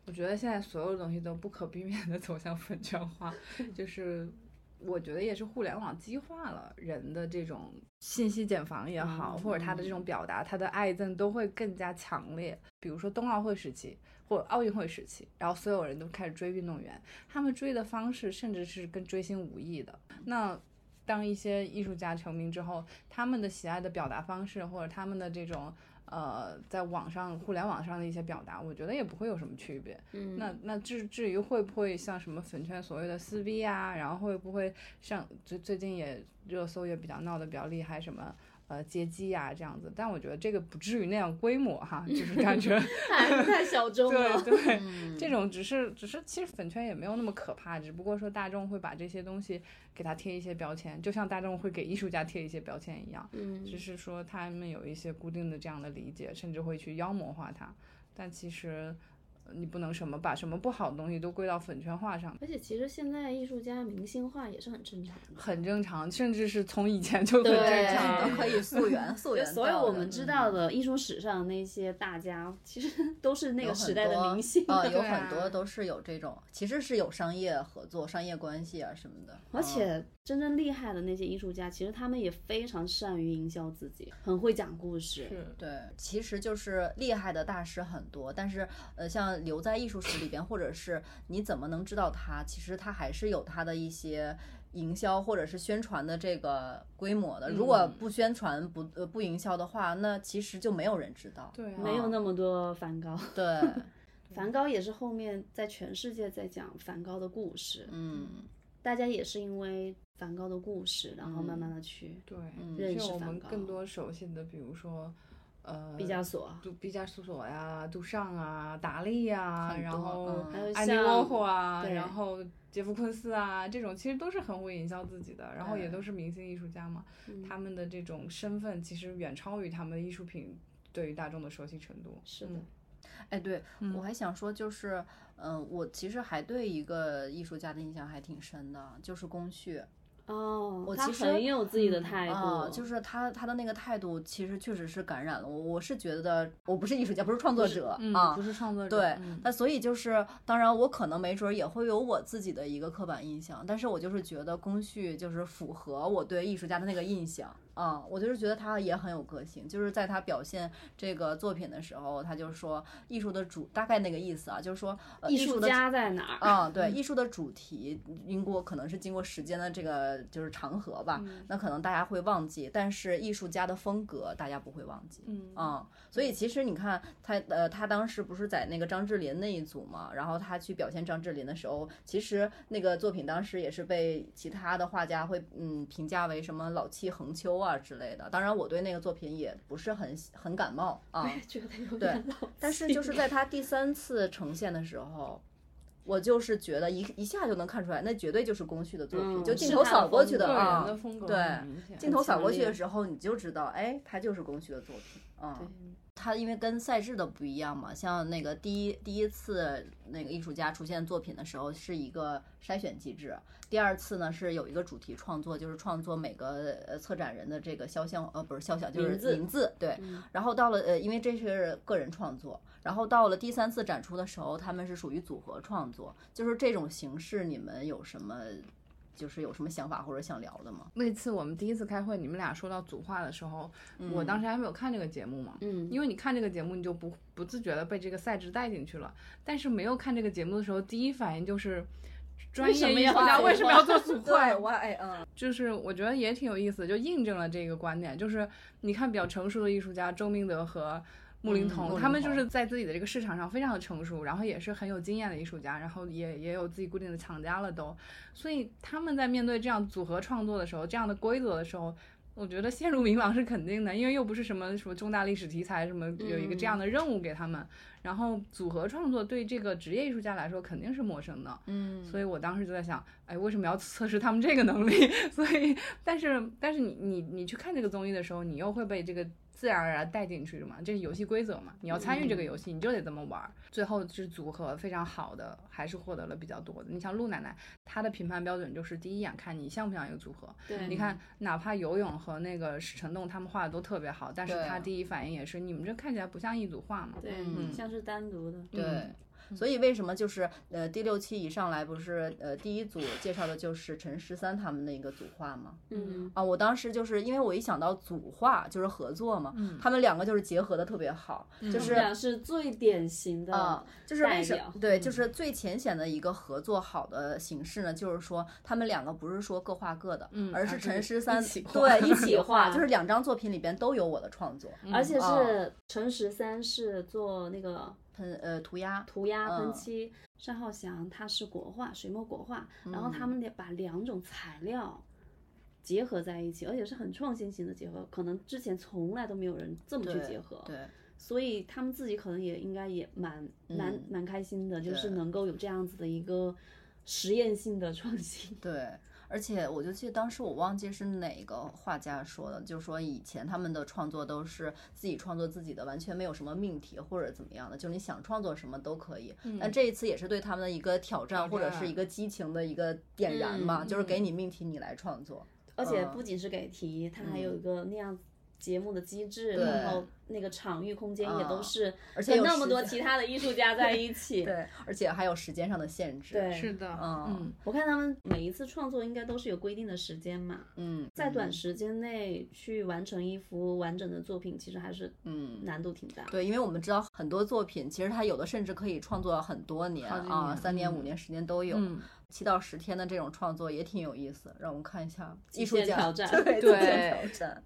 我觉得现在所有东西都不可避免的走向粉圈化，就是我觉得也是互联网激化了人的这种信息茧房也好，嗯或者他的这种表达，他的爱憎都会更加强烈。比如说冬奥会时期或奥运会时期，然后所有人都开始追运动员，他们追的方式甚至是跟追星无异的。那当一些艺术家成名之后，他们的喜爱的表达方式或者他们的这种。呃，在网上、互联网上的一些表达，我觉得也不会有什么区别。嗯，那那至至于会不会像什么粉圈所谓的撕逼啊，然后会不会像最最近也热搜也比较闹得比较厉害，什么呃接机啊这样子，但我觉得这个不至于那样规模哈，就是感觉 太太小众了。对对，嗯这种只是只是其实粉圈也没有那么可怕，只不过说大众会把这些东西给它贴一些标签，就像大众会给艺术家贴一些标签一样。嗯，只是说他们有一些固定的这样的理解，甚至会去妖魔化它。但其实呃你不能什么把什么不好的东西都归到粉圈化上，而且其实现在艺术家明星化也是很正常的。很正常，甚至是从以前就很对正常。都可以溯源，溯源所有我们知道的艺术史上那些大家，其实 都是那个时代的明星。呃，有很多都是有这种，其实是有商业合作、商业关系啊什么的。而且真正厉害的那些艺术家，其实他们也非常善于营销自己，很会讲故事。是，对，其实就是厉害的大师很多，但是呃，像留在艺术史里边，或者是你怎么能知道他，其实他还是有他的一些营销或者是宣传的这个规模的。如果嗯。不宣传、不呃不营销的话，那其实就没有人知道。对啊，没有那么多梵高，对，梵高也是后面在全世界在讲梵高的故事，嗯。大家也是因为梵高的故事，然后慢慢的去对，嗯。认识梵高们更多熟悉的，比如说呃，毕加索，杜毕加索呀、杜尚啊、达利呀，然后嗯。还有安迪沃像霍啊，对。然后杰夫昆斯啊，这种其实都是很会营销自己的，然后也都是明星艺术家嘛，嗯。他们的这种身份其实远超于他们的艺术品对于大众的熟悉程度。是的。嗯哎，对，嗯。我还想说，就是，嗯、我其实还对一个艺术家的印象还挺深的，就是宫旭。哦，他我其实很有自己的态度，啊，就是他他的那个态度，其实确实是感染了我。我是觉得我不是艺术家，不是创作者嗯，啊不，是创作者，对嗯，那所以就是，当然我可能没准儿也会有我自己的一个刻板印象，但是我就是觉得工序就是符合我对艺术家的那个印象啊，我就是觉得他也很有个性，就是在他表现这个作品的时候，他就说艺术的主大概那个意思啊，就是说、呃、艺术家在哪儿？啊，对，艺术的主题经过可能是经过时间的这个就是长河吧，那可能大家会忘记，但是艺术家的风格大家不会忘记。嗯啊、所以其实你看他呃，他当时不是在那个张智霖那一组嘛，然后他去表现张智霖的时候，其实那个作品当时也是被其他的画家会嗯评价为什么老气横秋啊之类的。当然我对那个作品也不是很很感冒啊，觉得有对点老但是就是在他第三次呈现的时候。我就是觉得一一下就能看出来，那绝对就是宫旭的作品，嗯就镜头扫过去风格个人啊，的对镜头扫过去的时候，你就知道，哎，他就是宫旭的作品啊。对他因为跟赛制的不一样嘛，像那个第一第一次那个艺术家出现作品的时候是一个筛选机制，第二次呢是有一个主题创作，就是创作每个呃策展人的这个肖像，呃不是肖像，就是名字名字，对。嗯然后到了呃，因为这是个人创作，然后到了第三次展出的时候，他们是属于组合创作，就是这种形式，你们有什么就是有什么想法或者想聊的吗？那次我们第一次开会，你们俩说到组画的时候，我当时还没有看这个节目嘛，嗯，因为你看这个节目，你就不不自觉的被这个赛制带进去了。但是没有看这个节目的时候，第一反应就是。专业艺术家为什么要做组 对，画？我哎嗯，就是我觉得也挺有意思的，就印证了这个观点。就是你看比较成熟的艺术家周明德和穆林嗯彤，他们就是在自己的这个市场上非常的成熟，然后也是很有经验的艺术家，然后也也有自己固定的厂家了都。所以他们在面对这样组合创作的时候，这样的规则的时候。我觉得陷入迷茫是肯定的，因为又不是什么什么重大历史题材，什么有一个这样的任务给他们。然后组合创作对这个职业艺术家来说肯定是陌生的，嗯，所以我当时就在想，哎，为什么要测试他们这个能力？所以，但是但是你你你去看这个综艺的时候，你又会被这个自然而然带进去的嘛，这是游戏规则嘛，你要参与这个游戏，你就得这么玩儿。最后是组合非常好的，还是获得了比较多的。你像陆奶奶，她的评判标准就是第一眼看你像不像一个组合。对，你看，哪怕游泳和那个史晨栋他们画的都特别好，但是对他第一反应也是你们这看起来不像一组画嘛。对，嗯像是单独的，对。嗯所以为什么就是呃第六期一上来不是呃第一组介绍的就是陈十三他们的一个组画吗？嗯，啊，我当时就是因为我一想到组画就是合作嘛，嗯他们两个就是结合的特别好，就是俩是最典型的，啊、就是为什么对，就是最浅显的一个合作好的形式呢，就是说他们两个不是说各画各的，而是嗯而是陈十三一起对一起画画，就是两张作品里边都有我的创作，而且哦是陈十三是做那个喷呃涂鸦，涂鸦喷嗯漆，单浩翔他是国画，水墨国画，然嗯后他们得把两种材料结合在一起，而且是很创新型的结合，可能之前从来都没有人这么去结合，对，所以他们自己可能也应该也蛮蛮嗯蛮开心的，就是能够有这样子的一个实验性的创新。对，而且我就记得当时我忘记是哪个画家说的，就是说以前他们的创作都是自己创作自己的，完全没有什么命题或者怎么样的，就是你想创作什么都可以。但这一次也是对他们的一个挑战，或者是一个激情的一个点燃嘛，嗯就是给你命题你来创作。而且嗯不仅是给题，它还有一个那样节目的机制，对然后那个场域空间也都嗯是而且有那么多其他的艺术家在一起。对，而且还有时间上的限制。对是的，嗯嗯，我看他们每一次创作应该都是有规定的时间嘛，嗯，在短时间内去完成一幅完整的作品，其实还是嗯。难度挺大。对，因为我们知道很多作品，其实它有的甚至可以创作很多年啊，三年、嗯五年、十年都有。嗯七到十天的这种创作也挺有意思，让我们看一下极艺术家 限挑战对对挑战。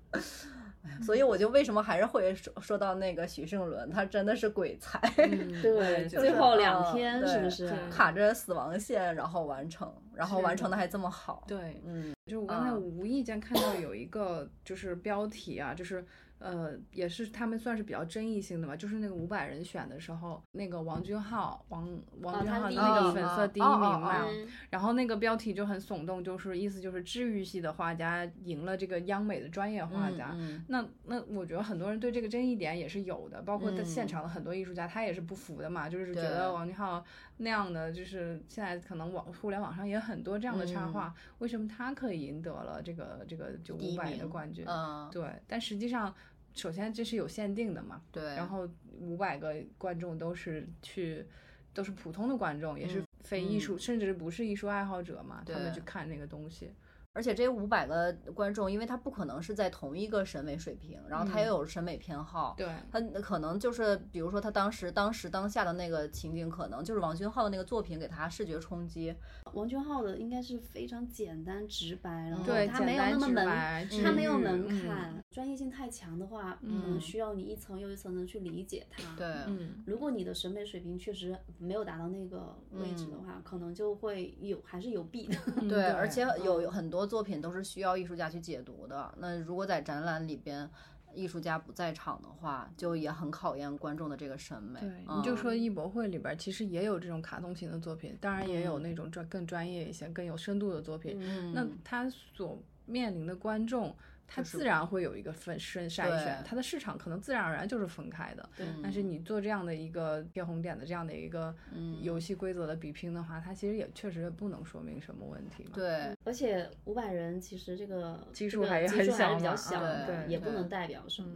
所以我就为什么还是会说说到那个徐胜伦，他真的是鬼才，嗯 对，最后嗯两天是不是？对卡着死亡线然后完成，然后完成的还这么好。对，嗯就是我刚才啊无意间看到有一个就是标题啊，就是呃，也是他们算是比较争议性的吧，就是那个五百人选的时候，那个王俊浩，王王俊他第一浩那个粉色第一名嘛，然后那个标题就很耸动，就是意思就是治愈系的画家赢了这个央美的专业画家。嗯那那我觉得很多人对这个争议点也是有的，包括在现嗯场的很多艺术家，他也是不服的嘛，就是觉得王俊浩那样的，就是现在可能网互联网上也很多这样的插画，为什么他可以赢得了这个这个就五百的冠军？嗯，对，但实际上，首先这是有限定的嘛，对，然后五百个观众都是去，都是普通的观众，也是嗯。非艺术，甚至不是艺术爱好者嘛，他们去看那个东西。而且这五百个观众，因为他不可能是在同一个审美水平，然后他也有审美偏好，对，他可能就是，比如说他当时当时当下的那个情景，可能就是王俊浩的那个作品给他视觉冲击，王俊浩的应该是非常简单直白，然后，他没有那么门，他没有门嗯。槛，专业性太强的话，可能需要你一层又一层的去理解他。对，嗯，如果你的审美水平确实没有达到那个位置的话，可能就会有还是有弊的。嗯对，而且有有很多作品都是需要艺术家去解读的。那如果在展览里边，艺术家不在场的话，就也很考验观众的这个审美。对，嗯你就说艺博会里边儿其实也有这种卡通型的作品，当然也有嗯那种专更专业一些、更有深度的作品。嗯，那他所面临的观众，他就是自然会有一个分筛筛选，它的市场可能自然而然就是分开的。但是你做这样的一个贴红点的这样的一个嗯游戏规则的比拼的话，它其实也确实不能说明什么问题嘛。对，而且五百人其实这个基数还很小比较小对也不能代表什么。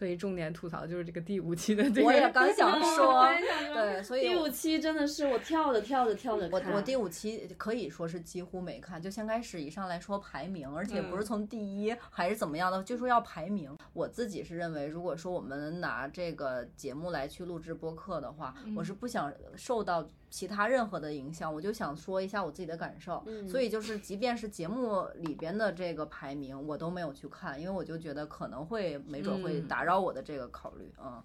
所以重点吐槽就是这个第五期的这个。我也刚 想说对，所以第五期真的是我跳着跳着跳着我看。我第五期可以说是几乎没看，就先开始一上来说排名，而且不是嗯从第一还是怎么样的，就说要排名。我自己是认为，如果说我们拿这个节目来去录制播客的话，我是不想受到其他任何的影响，我就想说一下我自己的感受。嗯所以就是，即便是节目里边的这个排名，我都没有去看，因为我就觉得可能会没准会嗯打扰我的这个考虑。嗯，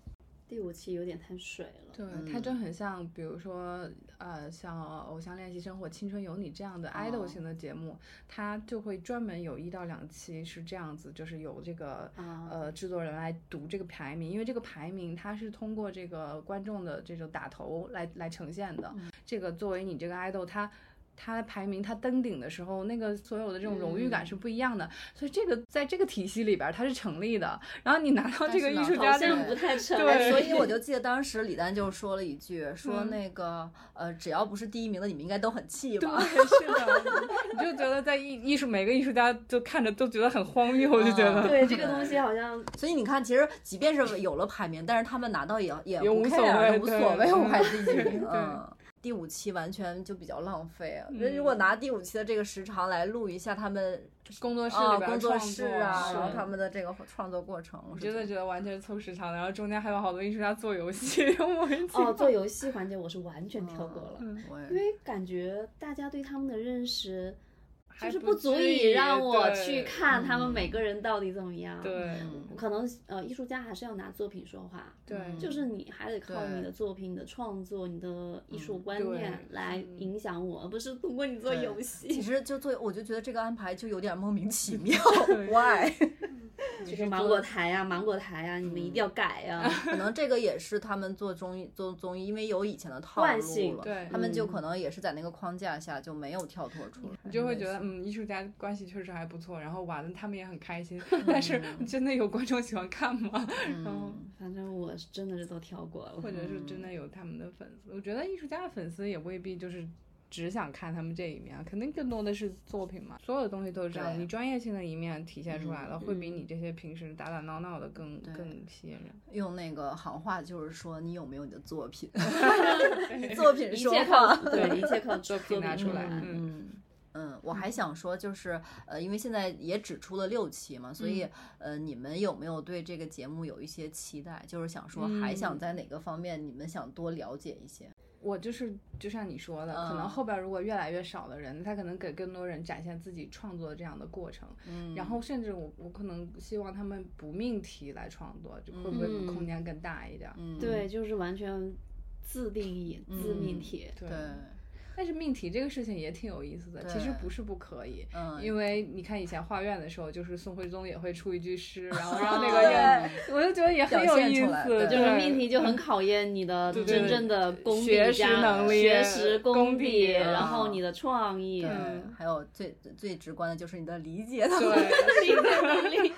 第五期有点太水了。对，嗯它就很像，比如说，呃，像《偶像练习生》或《青春有你》这样的 idol 哦型的节目，它就会专门有一到两期是这样子，就是有这个啊呃制作人来读这个排名，因为这个排名它是通过这个观众的这种打头来来呈现的。这个作为你这个 idol，它。它排名，它登顶的时候，那个所有的这种荣誉感是不一样的，所以这个在这个体系里边儿它是成立的。然后你拿到这个 艺术家这个好像不太成。对。所以我就记得当时李诞就说了一句，说嗯。那个呃，只要不是第一名的，你们应该都很气吧。对，吧？是的，你就觉得在艺艺术每个艺术家就看着都觉得很荒谬，我就觉得。对这个东西好像所以你看，其实即便是有了排名，但是他们拿到也也不也无所谓无所谓，对我还第几名。嗯，第五期完全就比较浪费啊！嗯如果拿第五期的这个时长来录一下他们工作室啊里边工作创室啊，然后他们的这个创作过程，我我真的觉觉得完全是凑时长的，然后中间还有好多艺术家做游戏，哦，做游戏环节我是完全跳过了，嗯因为感觉大家对他们的认识还就是不足以让我去看他们嗯每个人到底怎么样。对嗯可能呃，艺术家还是要拿作品说话，对，就是你还得靠你的作品、你的创作、你的艺术观念来嗯影响我，而不是通过你做游戏。其实就做，我就觉得这个安排就有点莫名其妙对，why？这个芒果台呀、芒果台呀、你们一定要改呀、可能这个也是他们做综艺做综艺，因为有以前的套路惯性了，对他们就嗯可能也是在那个框架下就没有跳脱出来，你就会觉得，嗯，艺术家关系确实还不错，然后玩的他们也很开心，但是真的有观众喜欢看吗？然后嗯，反正我是真的是都跳过了或。者是真的有他们的粉丝，我觉得艺术家的粉丝也未必就是。只想看他们这一面，肯定更多的是作品嘛。所有的东西都是这样，你专业性的一面体现出来了，会比嗯你这些平时打打闹闹的更更吸引人。用那个行话就是说，你有没有你的作品？作品一说话。对，一切靠作作品拿出来嗯嗯我还想说，就是呃，因为现在也只出了六期嘛，所以、嗯呃，你们有没有对这个节目有一些期待？就是想说，还想嗯在哪个方面你们想多了解一些？我就是就像你说的，可能嗯后边如果越来越少的人，他可能给更多人展现自己创作的这样的过程。嗯，然后甚至我我可能希望他们不命题来创作，就会不会嗯空间更大一点？嗯，对，就是完全自定义、自命题。对对，但是命题这个事情也挺有意思的，其实不是不可以。嗯，因为你看以前画院的时候，就是宋徽宗也会出一句诗，然后哦让那个院，我就觉得也很有意思，就是命题就很考验你的真正的功底学识能力学识功功底然后嗯你的创意，嗯，还有最最直观的就是你的理解能力。对，理解能力，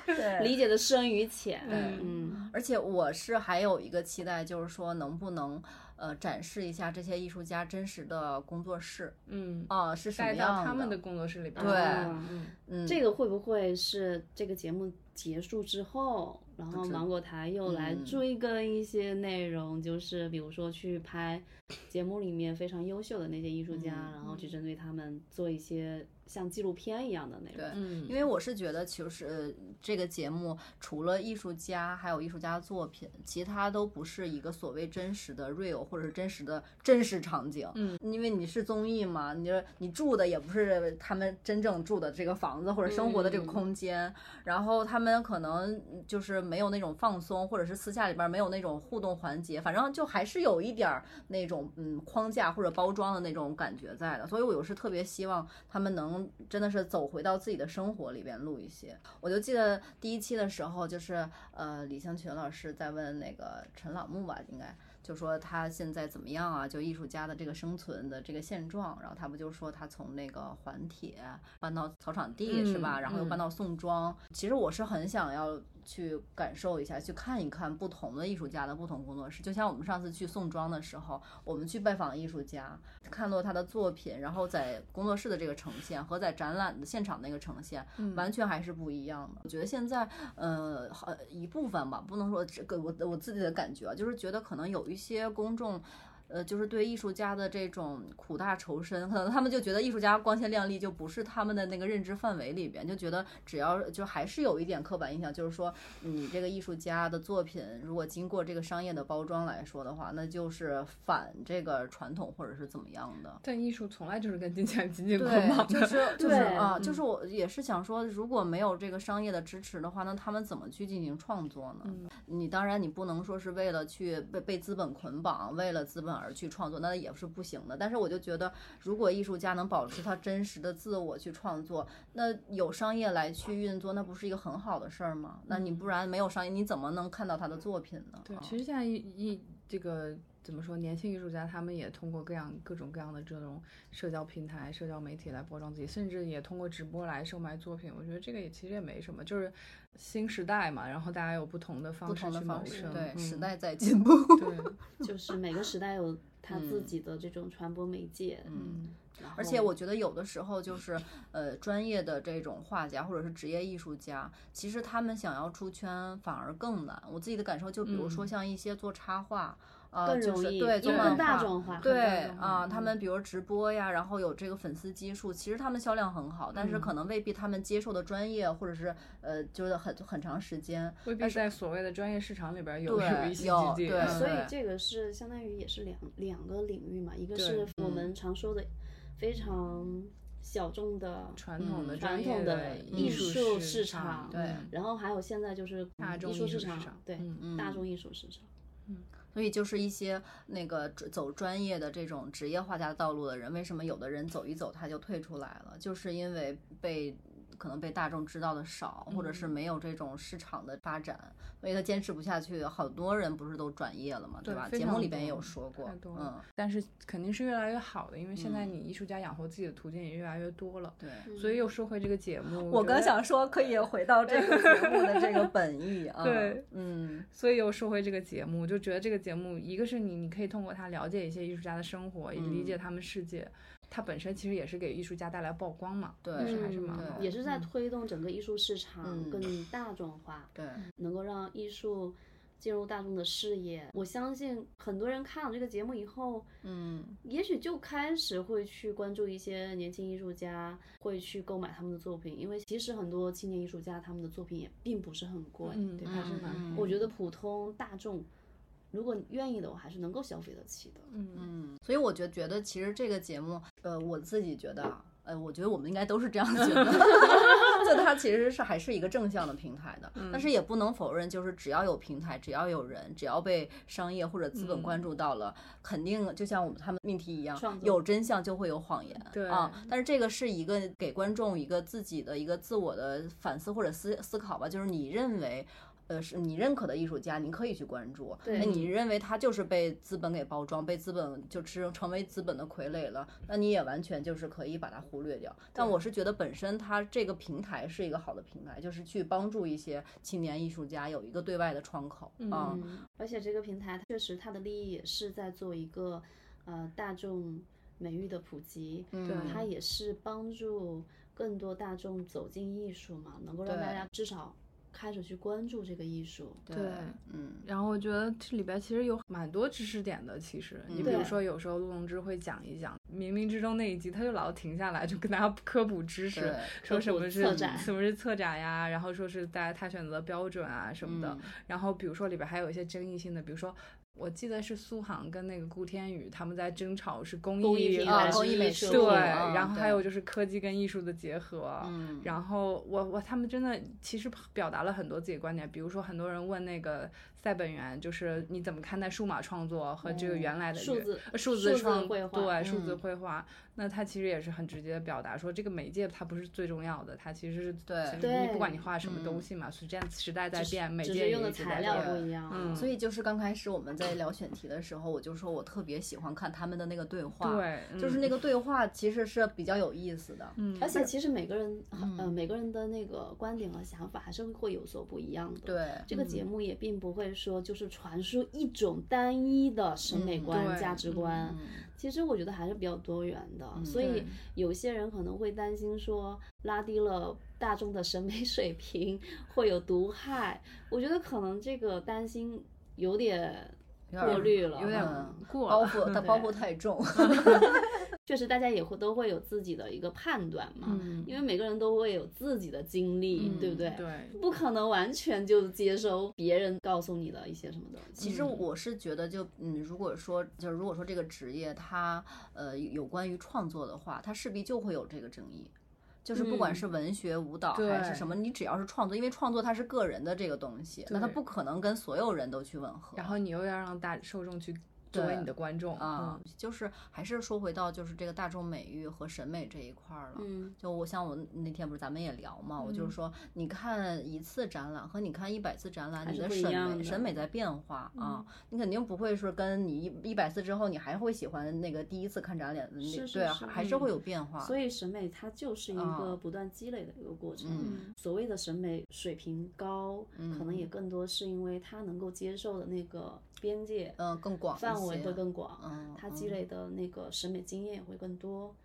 理解的深与浅，嗯嗯，而且我是还有一个期待，就是说能不能呃展示一下这些艺术家真实的工作室。嗯，啊、是什么带到他们的工作室里边。对嗯，嗯，这个会不会是这个节目结束之后，然后芒果台又来嗯。追更一些内容，就是比如说去拍节目里面非常优秀的那些艺术家，嗯然后去针对他们做一些像纪录片一样的那种。对嗯因为我是觉得，其实呃这个节目除了艺术家，还有艺术家的作品，其他都不是一个所谓真实的 real 或者是真实的真实场景。嗯，因为你是综艺嘛，你这你住的也不是他们真正住的这个房子或者生活的这个嗯空间，然后他们可能就是没有那种放松，或者是私下里边没有那种互动环节，反正就还是有一点儿那种嗯框架或者包装的那种感觉在的。所以我有时特别希望他们能真的是走回到自己的生活里边录一些。我就记得第一期的时候，就是呃李香群老师在问那个陈老木吧，应该。就说他现在怎么样啊？就艺术家的这个生存的这个现状，然后他不就说他从那个环铁搬到草场地、是吧？然后又搬到宋庄。其实我是很想要去感受一下，去看一看不同的艺术家的不同工作室。就像我们上次去宋庄的时候，我们去拜访艺术家，看到他的作品，然后在工作室的这个呈现和在展览的现场那个呈现，嗯完全还是不一样的。我觉得现在，呃，好一部分吧，不能说这个我我自己的感觉啊，就是觉得可能有一些公众。呃，就是对艺术家的这种苦大仇深，可能他们就觉得艺术家光鲜亮丽就不是他们的那个认知范围里边，就觉得只要就还是有一点刻板印象，就是说你这个艺术家的作品如果经过这个商业的包装来说的话，那就是反这个传统或者是怎么样的。但艺术从来就是跟金钱紧紧捆，绑的。就是就是对啊，就嗯是我也是想说，如果没有这个商业的支持的话，那他们怎么去进行创作呢？嗯你当然你不能说是为了去被被资本捆绑，为了资本而去创作，那也是不行的。但是我就觉得，如果艺术家能保持他真实的自我去创作，那有商业来去运作，那不是一个很好的事儿吗？那你不然没有商业，你怎么能看到他的作品呢？对，啊其实现在一一这个怎么说，年轻艺术家他们也通过各样各种各样的这种社交平台、社交媒体来包装自己，甚至也通过直播来售卖作品。我觉得这个也其实也没什么，就是新时代嘛，然后大家有不同的方式去同的方式，谋生。对，嗯时代在进步。对，就是每个时代有他自嗯己的这种传播媒介，嗯。而且我觉得有的时候就是，呃，专业的这种画家或者是职业艺术家，其实他们想要出圈反而更难。我自己的感受，就比如说嗯像一些做插画，呃，更就是容易，对更大众化，对啊，他嗯们比如直播呀，然后有这个粉丝基数，其实他们销量很好，但是可能未必他们接受的专业或者是呃，就是很很长时间。未必在所谓的专业市场里边有有一席有。对嗯所以这个是相当于也是两两个领域嘛，一个是我嗯们常说的非常小众的传统的传统的艺术术市市场对然后还有现在就是大众艺术市场对，嗯大众艺术市场。所以就是一些那个走专业的这种职业画家道路的人，为什么有的人走一走他就退出来了？就是因为被可能被大众知道的少，或者是没有这种市场的发展，所以他坚持不下去。好多人不是都转业了嘛，吧？对吧节目里边也有说过嗯，但是肯定是越来越好的，因为现在嗯你艺术家养活自己的途径也越来越多了。对。所以又说回这个节目，我刚想说，可以回到这个节目的这个本意啊。对，嗯，所以又说回这个节目，就觉得这个节目，一个是你你可以通过它了解一些艺术家的生活，也理嗯解他们世界。它本身其实也是给艺术家带来曝光嘛，对还是蛮。也是在嗯推动整个艺术市场嗯更大众化，对，能够让艺术进入大众的视野。我相信很多人看了这个节目以后，嗯，也许就开始会去关注一些年轻艺术家，会去购买他们的作品，因为其实很多青年艺术家他们的作品也并不是很贵。嗯，对，还是蛮嗯我觉得普通大众，如果你愿意的我，还是能够消费得起的。嗯。嗯，所以我就觉得，其实这个节目，呃，我自己觉得啊，呃，我觉得我们应该都是这样觉得，就它其实是还是一个正向的平台的，但是也不能否认，就是只要有平台，只要有人，只要被商业或者资本关注到了，肯定就像我们他们命题一样有真相就会有谎言，对。啊，但是这个是一个给观众一个自己的一个自我的反思或者思思考吧，就是你认为。呃，是你认可的艺术家，你可以去关注。对那你认为他就是被资本给包装，被资本就是成为资本的傀儡了，那你也完全就是可以把它忽略掉。但我是觉得本身它这个平台是一个好的平台，就是去帮助一些青年艺术家有一个对外的窗口啊。嗯，而且这个平台确实它的利益也是在做一个呃大众美育的普及，嗯对它也是帮助更多大众走进艺术嘛，能够让大家至少开始去关注这个艺术。对对，嗯，然后我觉得这里边其实有蛮多知识点的。其实你比如说，有时候陆龙之会讲一讲冥冥之中那一集，他就老停下来就跟大家科普知识，说什么是什么是策展呀，然后说是大家他选择的标准啊什么的。嗯然后比如说里边还有一些争议性的，比如说。我记得是苏杭跟那个顾天宇他们在争吵是工工艺艺啊品还是工艺美术对，啊然后还有就是科技跟艺术的结合，嗯。然后我我他们真的其实表达了很多自己的观点，比如说很多人问那个赛本源，就是你怎么看待数码创作和这个嗯原来的原数字呃数数字字创绘画对数字嗯绘画，那它其实也是很直接的表达说这个媒介它不是最重要的，它其实是对其实你不管你画什么东嗯西嘛，是这样时代在变，媒只介用的材也在变料不一样。嗯所以就是刚开始我们在聊选题的时候，我就说我特别喜欢看他们的那个对话，，对，就是嗯那个对话其实是比较有意思的。嗯，而且其实每个人，呃，嗯每个人的那个观点和想法还是会有所不一样的。，对，这个节目也并不会说就是传输一种单一的审美嗯观、对价值观。嗯其实我觉得还是比较多元的，所以有些人可能会担心说拉低了大众的审美 水平会有毒害。我觉得可能这个担心有点有点过滤了，有点嗯过了包袱它包袱太重。确实大家也会都会有自己的一个判断嘛，嗯因为每个人都会有自己的经历，嗯对不对？对，不可能完全就接收别人告诉你的一些什么东西。其实我是觉得就，嗯，如果说就是如果说这个职业它呃有关于创作的话，它势必就会有这个争议。就是不管嗯是文学、舞蹈还是什么，你只要是创作，因为创作它是个人的这个东西，那它不可能跟所有人都去吻合。然后你又要让大受众去作为对你的观众啊、嗯就是还是说回到就是这个大众美育和审美这一块儿了。嗯，就我像我那天不是咱们也聊嘛，我就是说，你看一次展览和你看一百次展览，你的审美审美在变化啊，你肯定不会说跟你一一百次之后你还会喜欢那个第一次看展览的那对还是会有变化。所以审美它就是一啊个不断积累的一个过程。嗯所谓的审美水平高，可能嗯也更多是因为他能够接受的那个边界、嗯，更广一范围些会更广，嗯他积累的那个审美经验也会更多，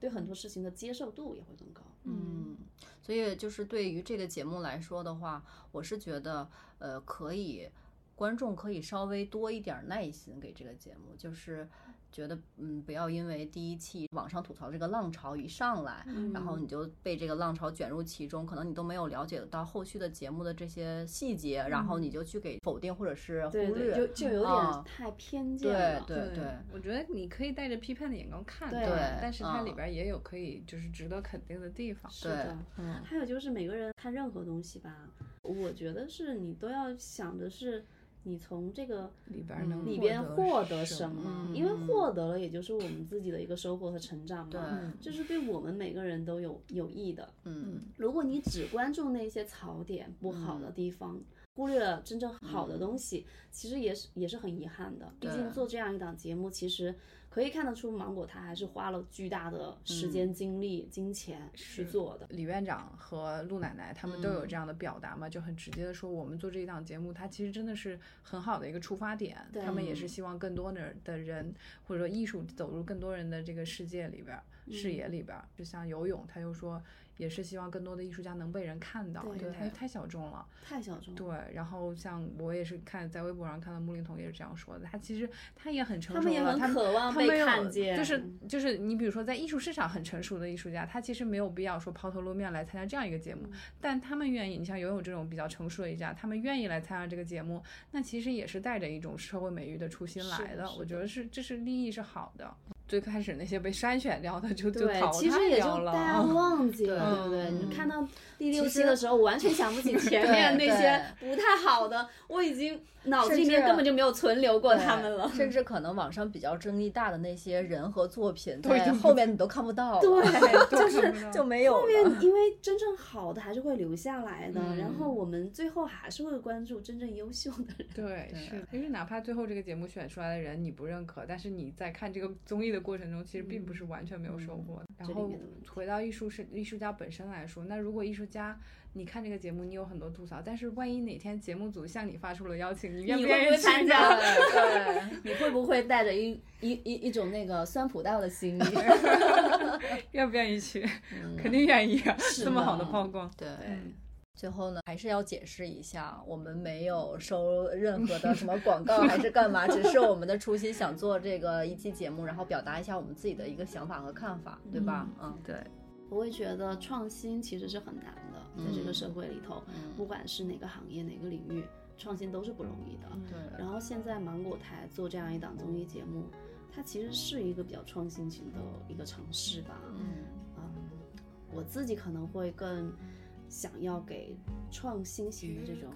对很多事情的接受度也会更高。嗯，所以就是对于这个节目来说的话，我是觉得呃可以，观众可以稍微多一点儿耐心给这个节目，就是觉得嗯不要因为第一期网上吐槽这个浪潮一上来，然后嗯你就被这个浪潮卷入其中，可能你都没有了解到后续的节目的这些细节，然后你就去给否定或者是忽对对，就。就有啊点太偏见对了。对对，我觉得你可以带着批判的眼光看对对但是它里嗯边也有可以就是值得肯定的地方。是的，嗯，还有就是每个人看任何东西吧，我觉得是你都要想的是你从这个里边能里边获得什什么，嗯因为获得了也就是我们自己的一个收获和成长对嘛，这是对我们每个人都有有益的。嗯如果你只关注那些槽点不好的地方，忽略了真正好的东西，其实也是也是很遗憾的。毕竟做这样一档节目，其实可以看得出芒果台还是花了巨大的时间、精力、金钱去做的。李院长和陆奶奶他们都有嗯这样的表达嘛，就很直接的说，我们做这一档节目，它其实真的是很好的一个出发点。对他们也是希望更多的的人，或者说艺术走入更多人的这个世界里边儿、视嗯野里边儿。就像游泳，他又说也是希望更多的艺术家能被人看到，对因为太太小众了。太小众了，对，然后像我也是看在微博上看到穆林彤也是这样说的，他其实他也很成熟了，他们也很他渴望被看见，就是就是你比如说在艺术市场很成熟的艺术家，他其实没有必要说抛头露面来参加这样一个节目，嗯但他们愿意，你像游泳这种比较成熟的艺术家，他们愿意来参加这个节目，那其实也是带着一种社会美育的初心来的，我觉得是这是利益是好的。最开始那些被筛选掉的就就对，淘汰其实也就掉了，大家忘记 了，对对不对？嗯你看到第第六期的时候，我完全想不起 前面那些不太好的，我已经脑子里面根本就没有存留过他们了。甚至可能网上比较争议大的那些人和作品，在后面你都看不到。对，就是就没有。后面因为 真正好的还是会留下来的，然后我们最后还是会关注真正优秀的人。对，是。因为哪怕最后这个节目选出来的人你不认可，但是你在看这个综艺的过程中，其实并不是完全没有收获。然后回到艺术是艺术家本身来说，那如果艺术家。你看这个节目，你有很多吐槽，但是万一哪天节目组向你发出了邀请，你愿不愿意参加？对，你会不会带着一一一一种那个酸葡萄的心理？愿不愿意去？肯定愿意啊！这么好的曝光。对，最后呢，还是要解释一下，我们没有收任何的什么广告，还是干嘛？只是我们的初心，想做这个一期节目，然后表达一下我们自己的一个想法和看法，对吧？嗯，对。我会觉得创新其实是很难的。在这个社会里头，不管是哪个行业、哪个领域，创新都是不容易的。对。然后现在芒果台做这样一档综艺节目，它其实是一个比较创新型的一个尝试吧。嗯。我自己可能会更想要给创新型的这种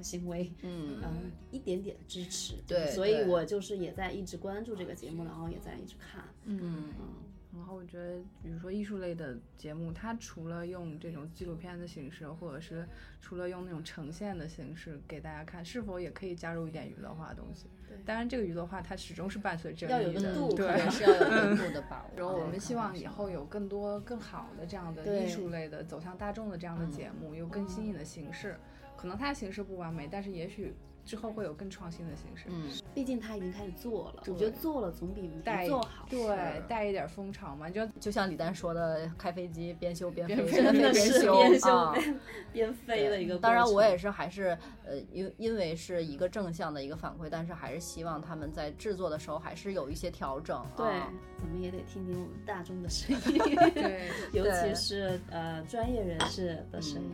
行为，嗯一点点支持。对。所以我就是也在一直关注这个节目，然后也在一直看。嗯嗯。然后我觉得，比如说艺术类的节目，它除了用这种纪录片的形式，或者是除了用那种呈现的形式给大家看，是否也可以加入一点娱乐化的东西？对，当然这个娱乐化它始终是伴随着要有个度，对，是要有个度的把握。然后我们希望以后有更多更好的这样的艺术类的走向大众的这样的节目，有更新颖的形式。可能它的形式不完美，但是也许。之后会有更创新的形式，嗯，毕竟他已经开始做了，我觉得做了总比没做好，对，带一点风潮嘛，就就像李诞说的，开飞机边修边飞，真的是边修。边边飞的一个。当然，我也是还是呃，因因为是一个正向的一个反馈，但是还是希望他们在制作的时候还是有一些调整。对，怎么也得听听我们大众的声音，对，尤其是呃专业人士的声音。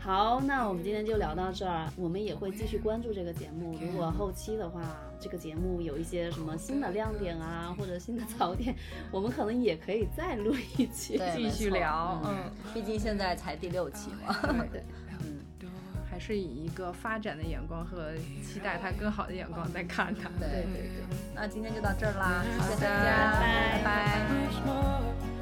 好，那我们今天就聊到这儿。我们也会继续关注这个节目。如果后期的话，这个节目有一些什么新的亮点啊，或者新的槽点，我们可能也可以再录一期继续聊。嗯，毕竟现在才第六期嘛。对，嗯，还是以一个发展的眼光和期待它更好的眼光在看它。对对对。那今天就到这儿啦，谢谢大家，拜拜。